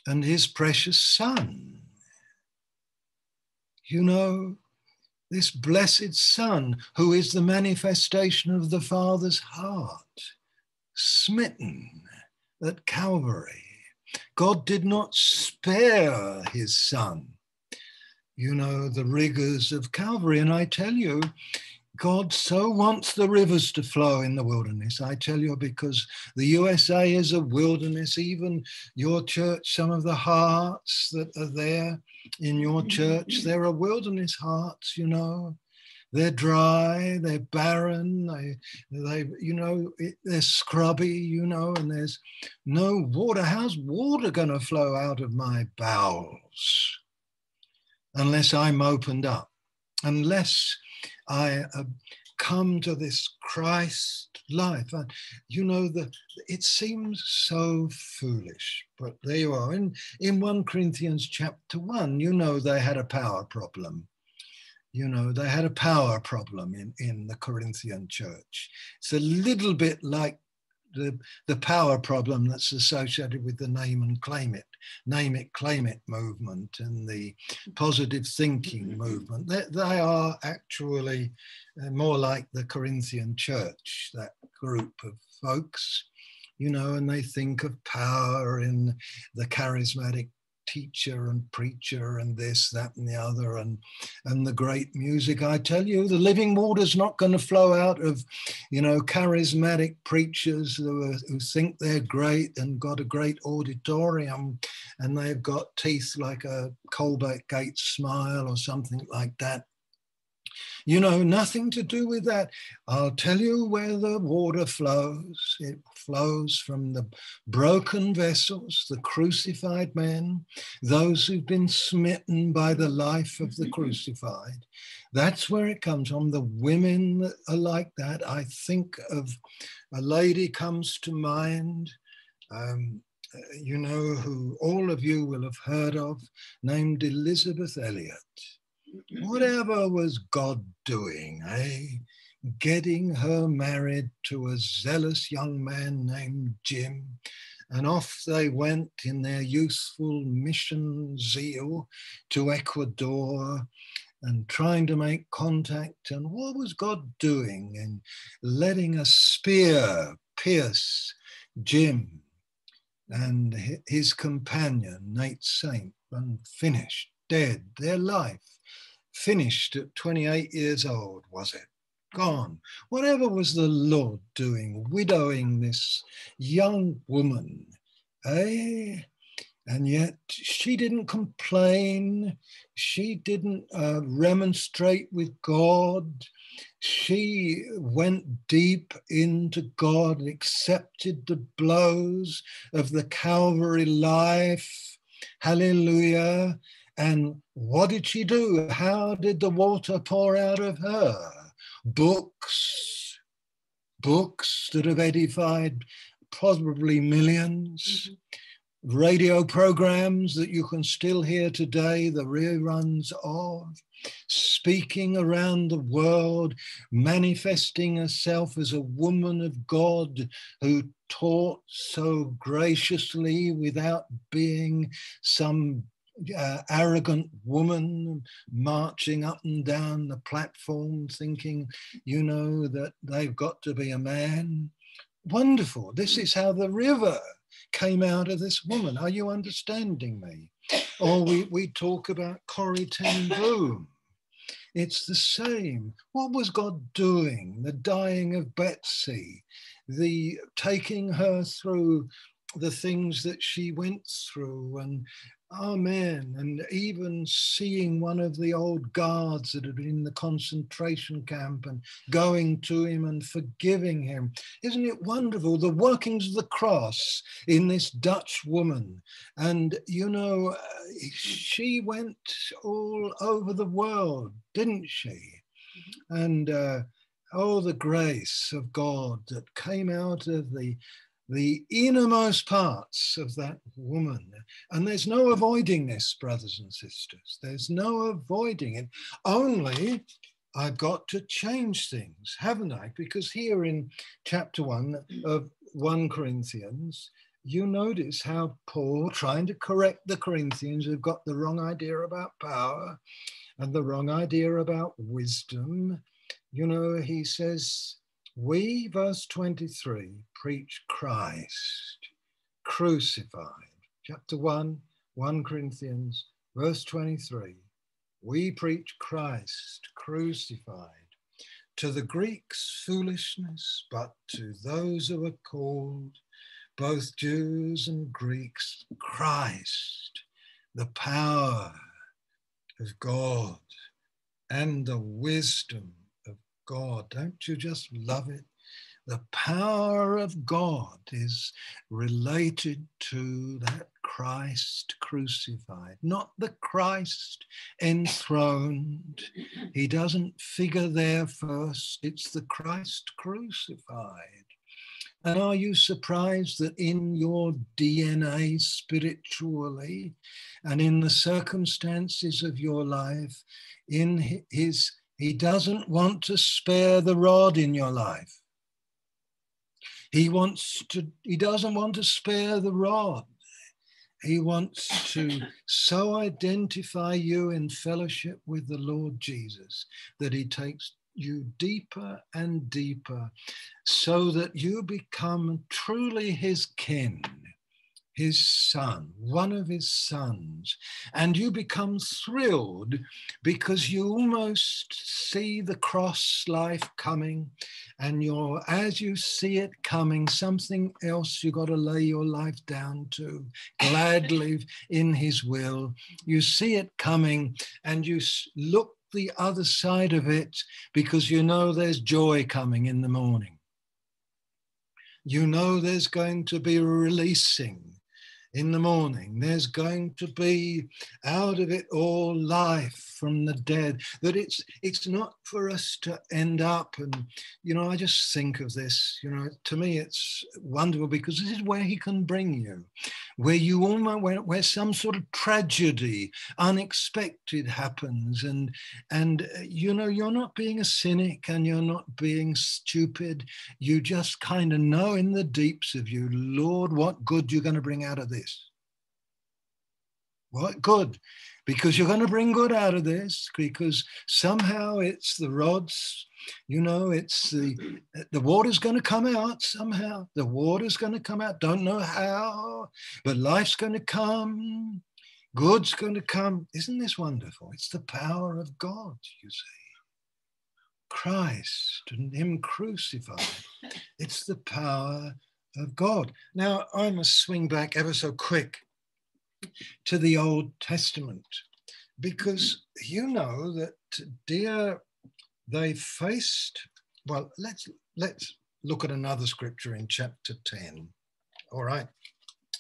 Speaker 4: and his precious Son? You know, this blessed Son, who is the manifestation of the Father's heart, smitten at Calvary. God did not spare his Son. You know, the rigors of Calvary. And I tell you, God so wants the rivers to flow in the wilderness. I tell you, because the USA is a wilderness, even your church, some of the hearts that are there in your church, there are a wilderness hearts, you know. They're dry, they're barren, they, they you know, it, they're scrubby, you know, and there's no water. How's water going to flow out of my bowels unless I'm opened up? Unless I uh, come to this Christ life. And you know, that it seems so foolish, but there you are. In, in 1 Corinthians chapter 1, you know, they had a power problem. You know, they had a power problem in, in the Corinthian church. It's a little bit like the, the power problem that's associated with the name and claim it, name it, claim it movement and the positive thinking movement. They, they are actually uh, more like the Corinthian church, that group of folks, you know, and they think of power in the charismatic teacher and preacher and this, that, and the other, and and the great music. I tell you, the living water's not going to flow out of, you know, charismatic preachers who, are, who think they're great and got a great auditorium, and they've got teeth like a Colgate smile or something like that. You know, nothing to do with that. I'll tell you where the water flows. It flows from the broken vessels, the crucified men, those who've been smitten by the life of the crucified. That's where it comes from. The women are like that. I think of a lady comes to mind. Um, you know, who all of you will have heard of, named Elisabeth Elliot. Whatever was God doing, eh? Getting her married to a zealous young man named Jim. And off they went in their youthful mission zeal to Ecuador and trying to make contact. And what was God doing in letting a spear pierce Jim and his companion, Nate Saint, and finished, dead, their life finished at 28 years old, was it? Gone. Whatever was the Lord doing, widowing this young woman, eh? And yet she didn't complain. She didn't uh, remonstrate with God. She went deep into God and accepted the blows of the Calvary life. Hallelujah. And what did she do? How did the water pour out of her? Books, books that have edified probably 1000000s mm-hmm. radio programs that you can still hear today, the reruns of, speaking around the world, manifesting herself as a woman of God who taught so graciously without being some uh, arrogant woman marching up and down the platform thinking, you know, that they've got to be a man. Wonderful. This is how the river came out of this woman. Are you understanding me? Or we, we talk about Corrie ten Boom. It's the same. What was God doing? The dying of Betsy, the taking her through the things that she went through and Amen. And even seeing one of the old guards that had been in the concentration camp and going to him and forgiving him. Isn't it wonderful? The workings of the cross in this Dutch woman. And, you know, she went all over the world, didn't she? And, uh, oh, the grace of God that came out of the the innermost parts of that woman. And there's no avoiding this, brothers and sisters. There's no avoiding it. Only I've got to change things, haven't I? Because here in chapter one of 1 Corinthians, you notice how Paul, trying to correct the Corinthians who've got the wrong idea about power and the wrong idea about wisdom, you know, he says, we, verse 23, preach Christ crucified. Chapter 1, 1 Corinthians, verse 23. We preach Christ crucified. To the Greeks, foolishness, but to those who are called, both Jews and Greeks, Christ, the power of God and the wisdom God. Don't you just love it? The power of God is related to that Christ crucified, not the Christ enthroned. He doesn't figure there first, it's the Christ crucified. And are you surprised that in your DNA spiritually and in the circumstances of your life, in his, he doesn't want to spare the rod in your life. He wants to, he doesn't want to spare the rod. He wants to so identify you in fellowship with the Lord Jesus that he takes you deeper and deeper so that you become truly his kin, his son, one of his sons, and you become thrilled because you almost see the cross life coming, and you're as you see it coming, something else you got to lay your life down to gladly in his will. You see it coming, and you look the other side of it because you know there's joy coming in the morning. You know there's going to be a releasing in the morning. There's going to be out of it all life from the dead. That it's it's not for us to end up and you know I just think of this. You know to me it's wonderful because this is where he can bring you, where you almost where, where some sort of tragedy, unexpected happens, and and uh, you know you're not being a cynic and you're not being stupid. You just kind of know in the deeps of you, Lord, what good you're going to bring out of this this. What good? Because you're going to bring good out of this, because somehow it's the rods, you know, it's the the water's going to come out somehow. The water's going to come out. Don't know how, but life's going to come. Good's going to come. Isn't this wonderful? It's the power of God, you see. Christ and Him crucified. It's the power of God. Now, I must swing back ever so quick to the Old Testament because you know that dear they faced well let's let's look at another scripture in chapter 10 all right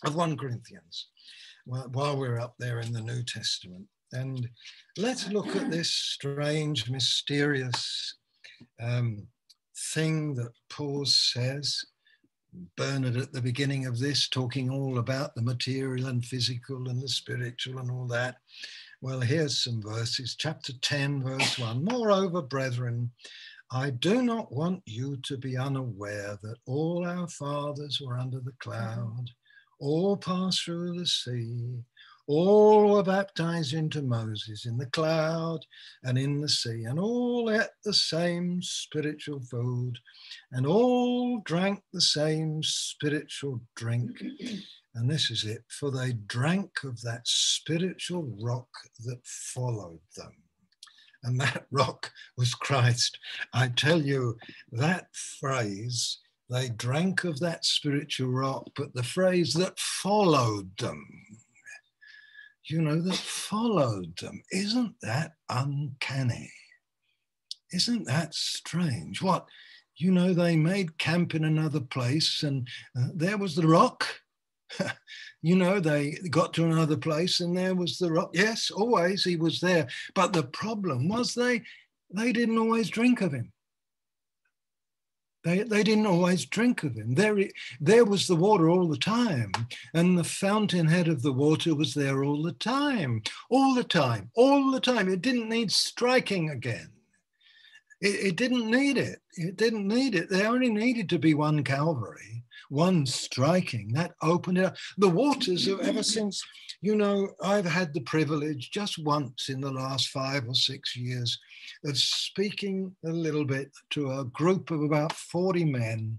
Speaker 4: of 1 corinthians while we're up there in the new testament and let's look at this strange mysterious um, thing that paul says Bernard at the beginning of this, talking all about the material and physical and the spiritual and all that. Well, here's some verses, chapter 10, verse 1. Moreover, brethren, I do not want you to be unaware that all our fathers were under the cloud, all passed through the sea, all were baptized into Moses in the cloud and in the sea, and all ate the same spiritual food, and all drank the same spiritual drink. And this is it, for they drank of that spiritual rock that followed them. And that rock was Christ. I tell you, that phrase, they drank of that spiritual rock, but the phrase that followed them you know, that followed them. Isn't that uncanny? Isn't that strange? What, you know, they made camp in another place and uh, there was the rock. you know, they got to another place and there was the rock. Yes, always he was there. But the problem was they they didn't always drink of him. They, they didn't always drink of him. There, there was the water all the time, and the fountainhead of the water was there all the time, all the time, all the time. It didn't need striking again. It, it didn't need it. It didn't need it. There only needed to be one Calvary, one striking. That opened it up. The waters have ever since, you know, I've had the privilege just once in the last five or six years of speaking a little bit to a group of about 40 men,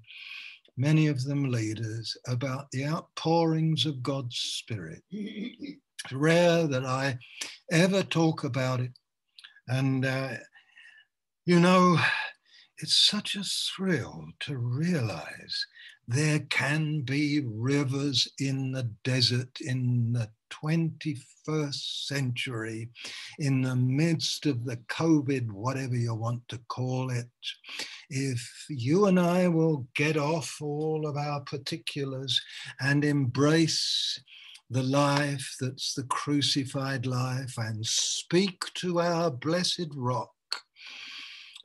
Speaker 4: many of them leaders, about the outpourings of God's Spirit. It's rare that I ever talk about it. And, uh, you know, it's such a thrill to realize there can be rivers in the desert in the 21st century, in the midst of the COVID, whatever you want to call it. If you and I will get off all of our particulars and embrace the life that's the crucified life and speak to our blessed rock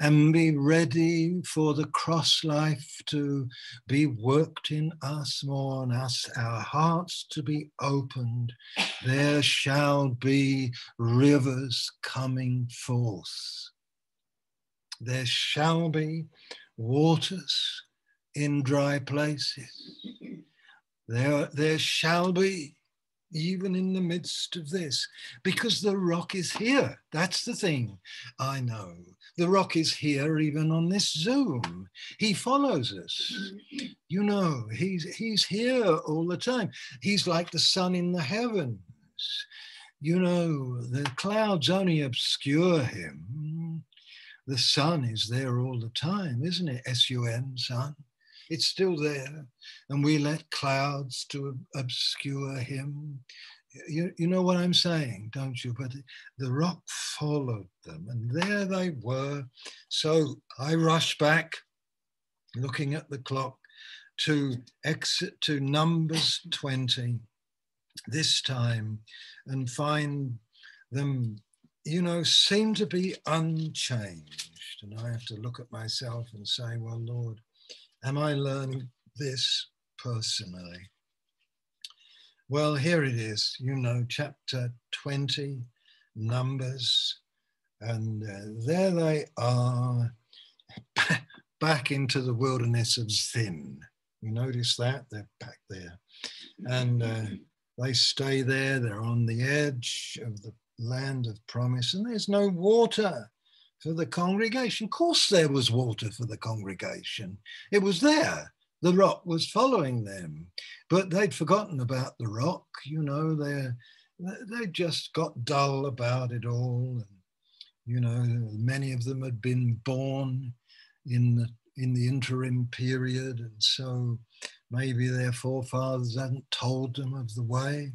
Speaker 4: and be ready for the cross life to be worked in us more and us, our hearts to be opened. There shall be rivers coming forth. There shall be waters in dry places. There, there shall be even in the midst of this, because the rock is here. That's the thing I know. The rock is here even on this Zoom. He follows us. You know, he's, he's here all the time. He's like the sun in the heavens. You know, the clouds only obscure him. The sun is there all the time, isn't it? S U N, sun it's still there. And we let clouds to obscure him. You, you know what I'm saying, don't you? But the rock followed them, and there they were. So I rush back, looking at the clock, to exit to Numbers 20 this time, and find them, you know, seem to be unchanged. And I have to look at myself and say, well, Lord, Am I learning this personally? Well, here it is, you know, chapter 20, Numbers, and uh, there they are back into the wilderness of Zin. You notice that? They're back there. And uh, they stay there, they're on the edge of the land of promise, and there's no water for the congregation. Of course, there was water for the congregation. It was there. The rock was following them, but they'd forgotten about the rock. You know, they they just got dull about it all. And, you know, many of them had been born in the in the interim period, and so maybe their forefathers hadn't told them of the way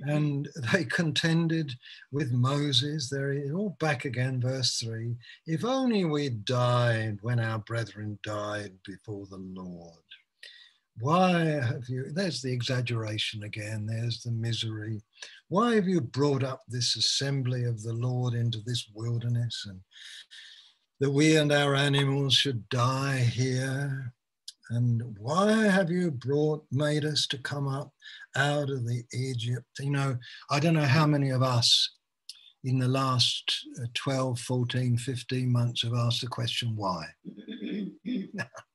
Speaker 4: mm-hmm. and they contended with Moses. They're all back again, verse 3. If only we died when our brethren died before the Lord. Why have you, there's the exaggeration again, there's the misery. Why have you brought up this assembly of the Lord into this wilderness and that we and our animals should die here? And why have you brought, made us to come up out of the Egypt? You know, I don't know how many of us in the last uh, 12, 14, 15 months have asked the question, why?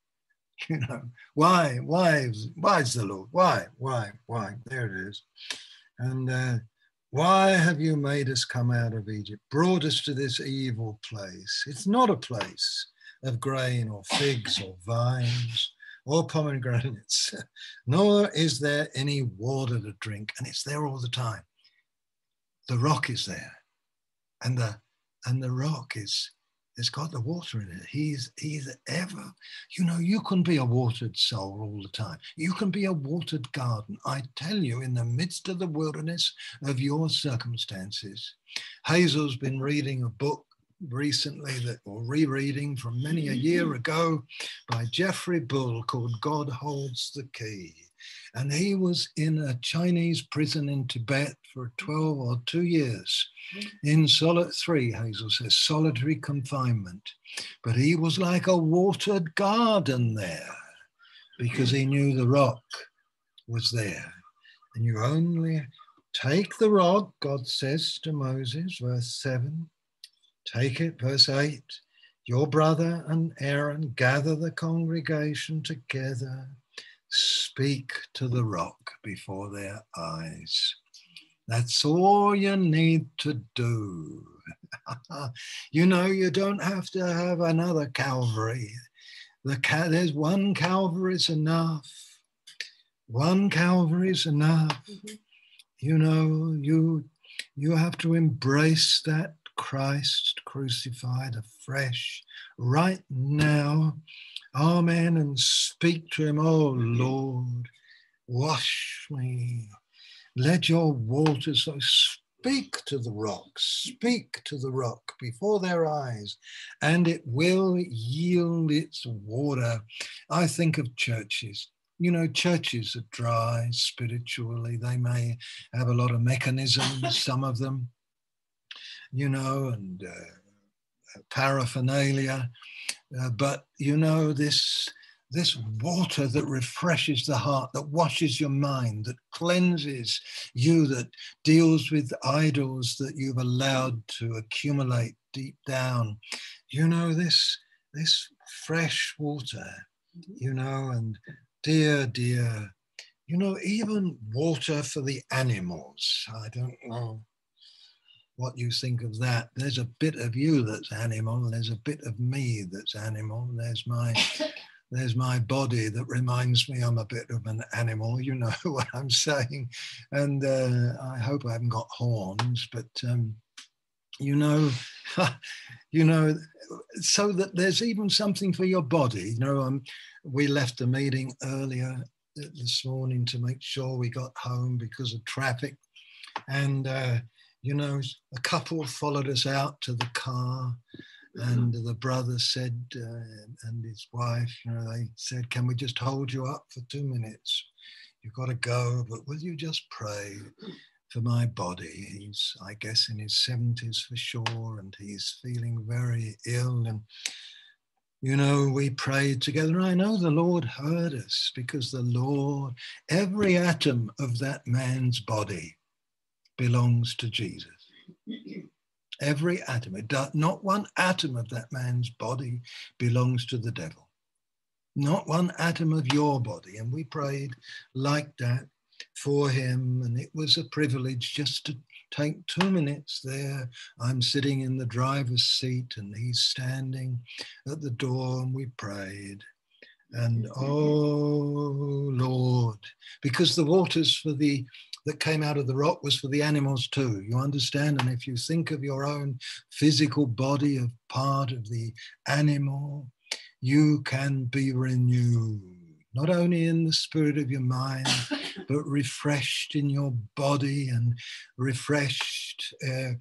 Speaker 4: you know, why, why, why is the Lord? Why, why, why? There it is. And uh, why have you made us come out of Egypt, brought us to this evil place? It's not a place of grain or figs or vines or pomegranates, nor is there any water to drink, and it's there all the time. The rock is there, and the and the rock is it's got the water in it. He's he's ever, you know, you can be a watered soul all the time. You can be a watered garden. I tell you, in the midst of the wilderness of your circumstances. Hazel's been reading a book recently that or rereading from many a year mm-hmm. ago by Geoffrey Bull called God Holds the Key. And he was in a Chinese prison in Tibet for 12 or two years in solid three, Hazel says, solitary confinement. But he was like a watered garden there because he knew the rock was there. And you only take the rock, God says to Moses, verse 7 Take it, verse 8. Your brother and Aaron gather the congregation together, speak to the rock before their eyes. That's all you need to do. you know, you don't have to have another Calvary. The there's one Calvary is enough. One Calvary is enough. Mm-hmm. You know, you you have to embrace that Christ crucified afresh right now. Amen. And speak to him, oh Lord, wash me. Let your waters so speak to the rock, speak to the rock before their eyes, and it will yield its water. I think of churches. You know, churches are dry spiritually. They may have a lot of mechanisms, some of them, you know, and uh, paraphernalia. Uh, but, you know, this this water that refreshes the heart, that washes your mind, that cleanses you, that deals with idols that you've allowed to accumulate deep down. You know, this, this fresh water, you know, and dear, dear, you know, even water for the animals. I don't know what you think of that. There's a bit of you that's animal, there's a bit of me that's animal, there's my there's my body that reminds me I'm a bit of an animal, you know what I'm saying. And uh, I hope I haven't got horns, but um, you know, you know, so that there's even something for your body. You know, um, we left the meeting earlier this morning to make sure we got home because of traffic, and uh, you know, a couple followed us out to the car, and the brother said, uh, and his wife, you know, they said, Can we just hold you up for two minutes? You've got to go, but will you just pray for my body? He's, I guess, in his 70s for sure, and he's feeling very ill. And, you know, we prayed together. I know the Lord heard us because the Lord, every atom of that man's body belongs to Jesus. Every atom, not one atom of that man's body belongs to the devil. Not one atom of your body. And we prayed like that for him. And it was a privilege just to take two minutes there. I'm sitting in the driver's seat and he's standing at the door and we prayed. And oh Lord, because the waters for the that came out of the rock was for the animals too. You understand? And if you think of your own physical body of part of the animal, you can be renewed, not only in the spirit of your mind, but refreshed in your body and refreshed. Uh,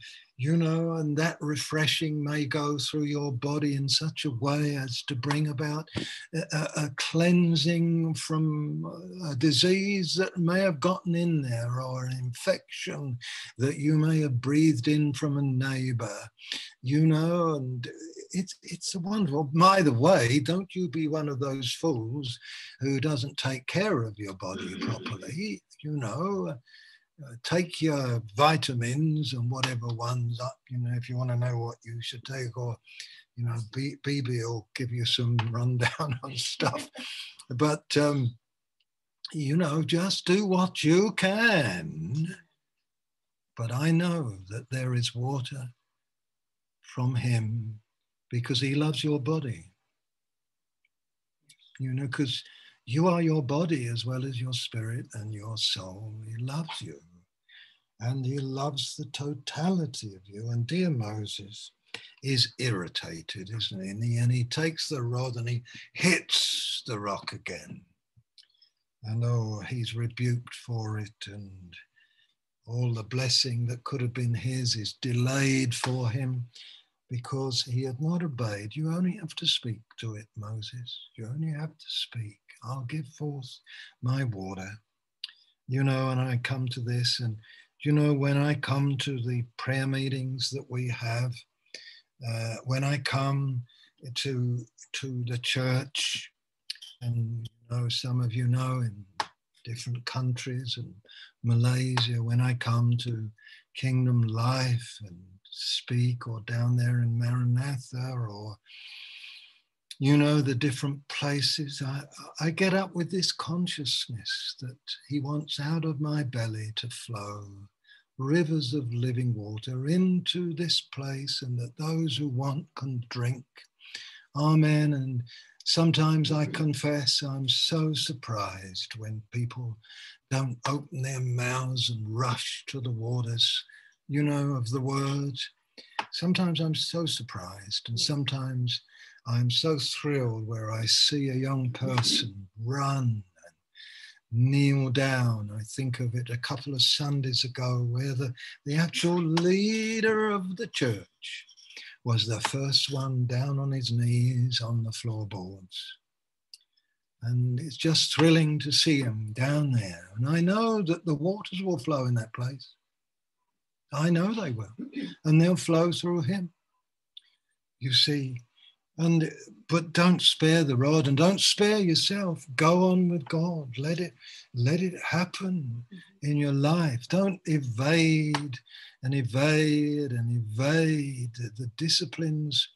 Speaker 4: you know, and that refreshing may go through your body in such a way as to bring about a, a, cleansing from a disease that may have gotten in there or an infection that you may have breathed in from a neighbor, you know, and it's, it's a wonderful. By the way, don't you be one of those fools who doesn't take care of your body properly, you know uh, take your vitamins and whatever ones up, you know, if you want to know what you should take, or, you know, BB will give you some rundown on stuff. But, um, you know, just do what you can. But I know that there is water from Him because He loves your body. You know, because you are your body as well as your spirit and your soul. He loves you. And he loves the totality of you. And dear Moses is irritated, isn't he? And he, and he takes the rod and he hits the rock again. And oh, he's rebuked for it. And all the blessing that could have been his is delayed for him because he had not obeyed. You only have to speak to it, Moses. You only have to speak. I'll give forth my water. You know, and I come to this, and you know, when I come to the prayer meetings that we have, uh, when I come to to the church, and you know, some of you know in different countries and Malaysia, when I come to Kingdom Life and speak, or down there in Maranatha, or you know, the different places. I, I get up with this consciousness that He wants out of my belly to flow rivers of living water into this place, and that those who want can drink. Amen. And sometimes I confess I'm so surprised when people don't open their mouths and rush to the waters, you know, of the word sometimes I'm so surprised, and sometimes I'm so thrilled where I see a young person run and kneel down. I think of it a couple of Sundays ago where the, the actual leader of the church was the first one down on his knees on the floorboards. And it's just thrilling to see him down there. And I know that the waters will flow in that place. I know they will. And they'll flow through him. You see, and uh, but don't spare the rod and don't spare yourself. Go on with god. Let it let it happen mm-hmm. in your life. Don't evade and evade and evade the disciplines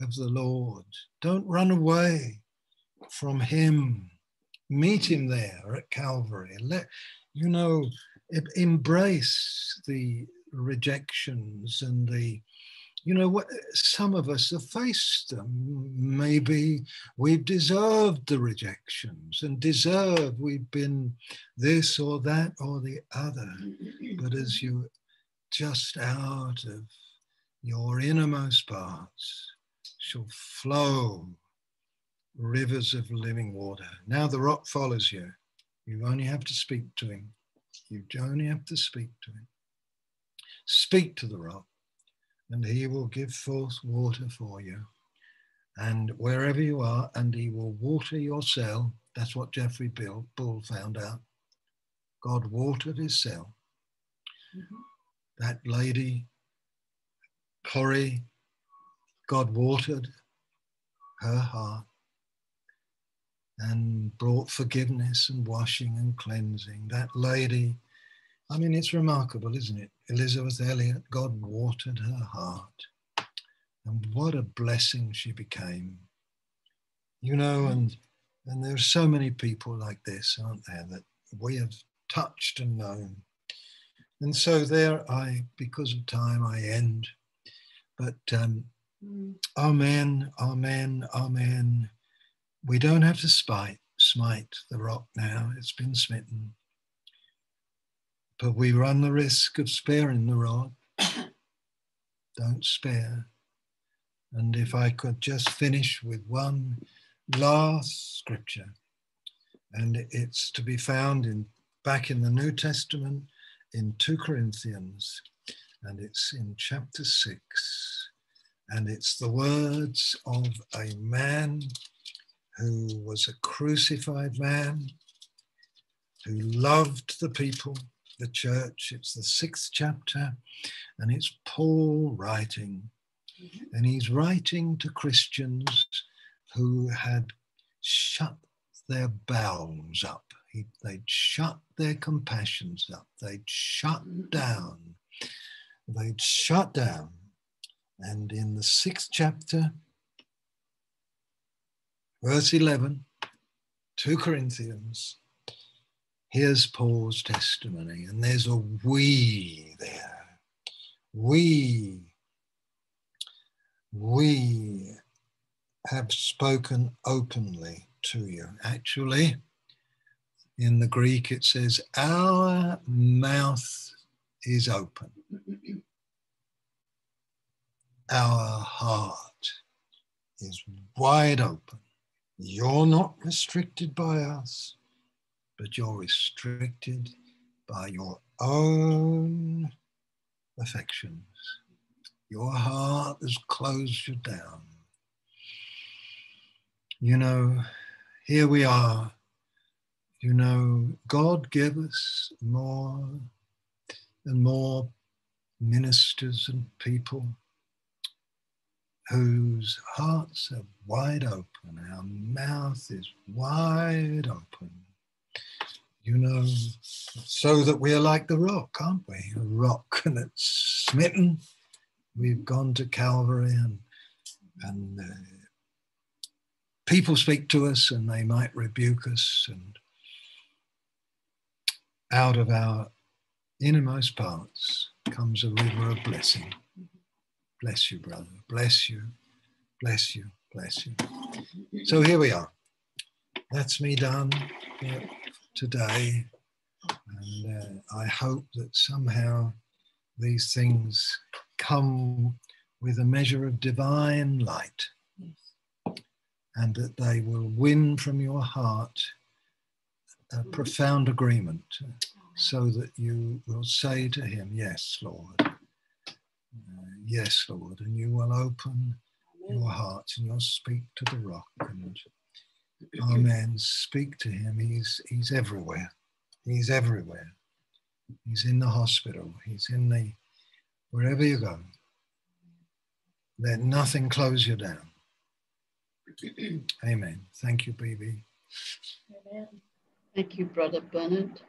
Speaker 4: of the lord. Don't run away from him. Meet him there at calvary. Let you know embrace the rejections and the you know, what some of us have faced them. Maybe we've deserved the rejections and deserved we've been this or that or the other. But as you just out of your innermost parts shall flow rivers of living water. Now the rock follows you. You only have to speak to him. You only have to speak to him. Speak to the rock and he will give forth water for you. And wherever you are, and he will water your cell. That's what Geoffrey Bill, Bull found out. God watered his cell. Mm-hmm. That lady, Corrie, God watered her heart and brought forgiveness and washing and cleansing. That lady, I mean, it's remarkable, isn't it? Elisabeth Elliot, God watered her heart. And what a blessing she became. You know, and and there are so many people like this, aren't there, that we have touched and known. And so there I, because of time, I end. But um, amen, amen, amen. We don't have to spite, smite the rock now. It's been smitten but we run the risk of sparing the rod. Don't spare. And if I could just finish with one last scripture, and it's to be found in back in the New Testament in 2 Corinthians, and it's in chapter 6, and it's the words of a man who was a crucified man, who loved the people, the church. It's the sixth chapter, and it's Paul writing. Mm-hmm. And he's writing to Christians who had shut their bowels up. He, they'd shut their compassions up. They'd shut mm-hmm. down. They'd shut down. And in the sixth chapter, verse 11, 2 Corinthians, Here's Paul's testimony, and there's a we there. We, we have spoken openly to you. Actually, in the Greek, it says, Our mouth is open, our heart is wide open. You're not restricted by us but you're restricted by your own affections. Your heart has closed you down. You know, here we are. You know, God give us more and more ministers and people whose hearts are wide open, our mouth is wide open you know, so that we are like the rock, aren't we? A rock that's smitten. We've gone to Calvary and, and uh, people speak to us and they might rebuke us and out of our innermost parts comes a river of blessing. Bless you, brother. Bless you. Bless you. Bless you. So here we are. That's me done today. And uh, I hope that somehow these things come with a measure of divine light, and that they will win from your heart a profound agreement so that you will say to him, Yes, Lord. Uh, yes, Lord. And you will open your heart and you'll speak to the rock and Amen. Speak to him. He's he's everywhere. He's everywhere. He's in the hospital. He's in the wherever you go. Let nothing close you down. Amen. Thank you, baby.
Speaker 3: Thank you, Brother Bernard.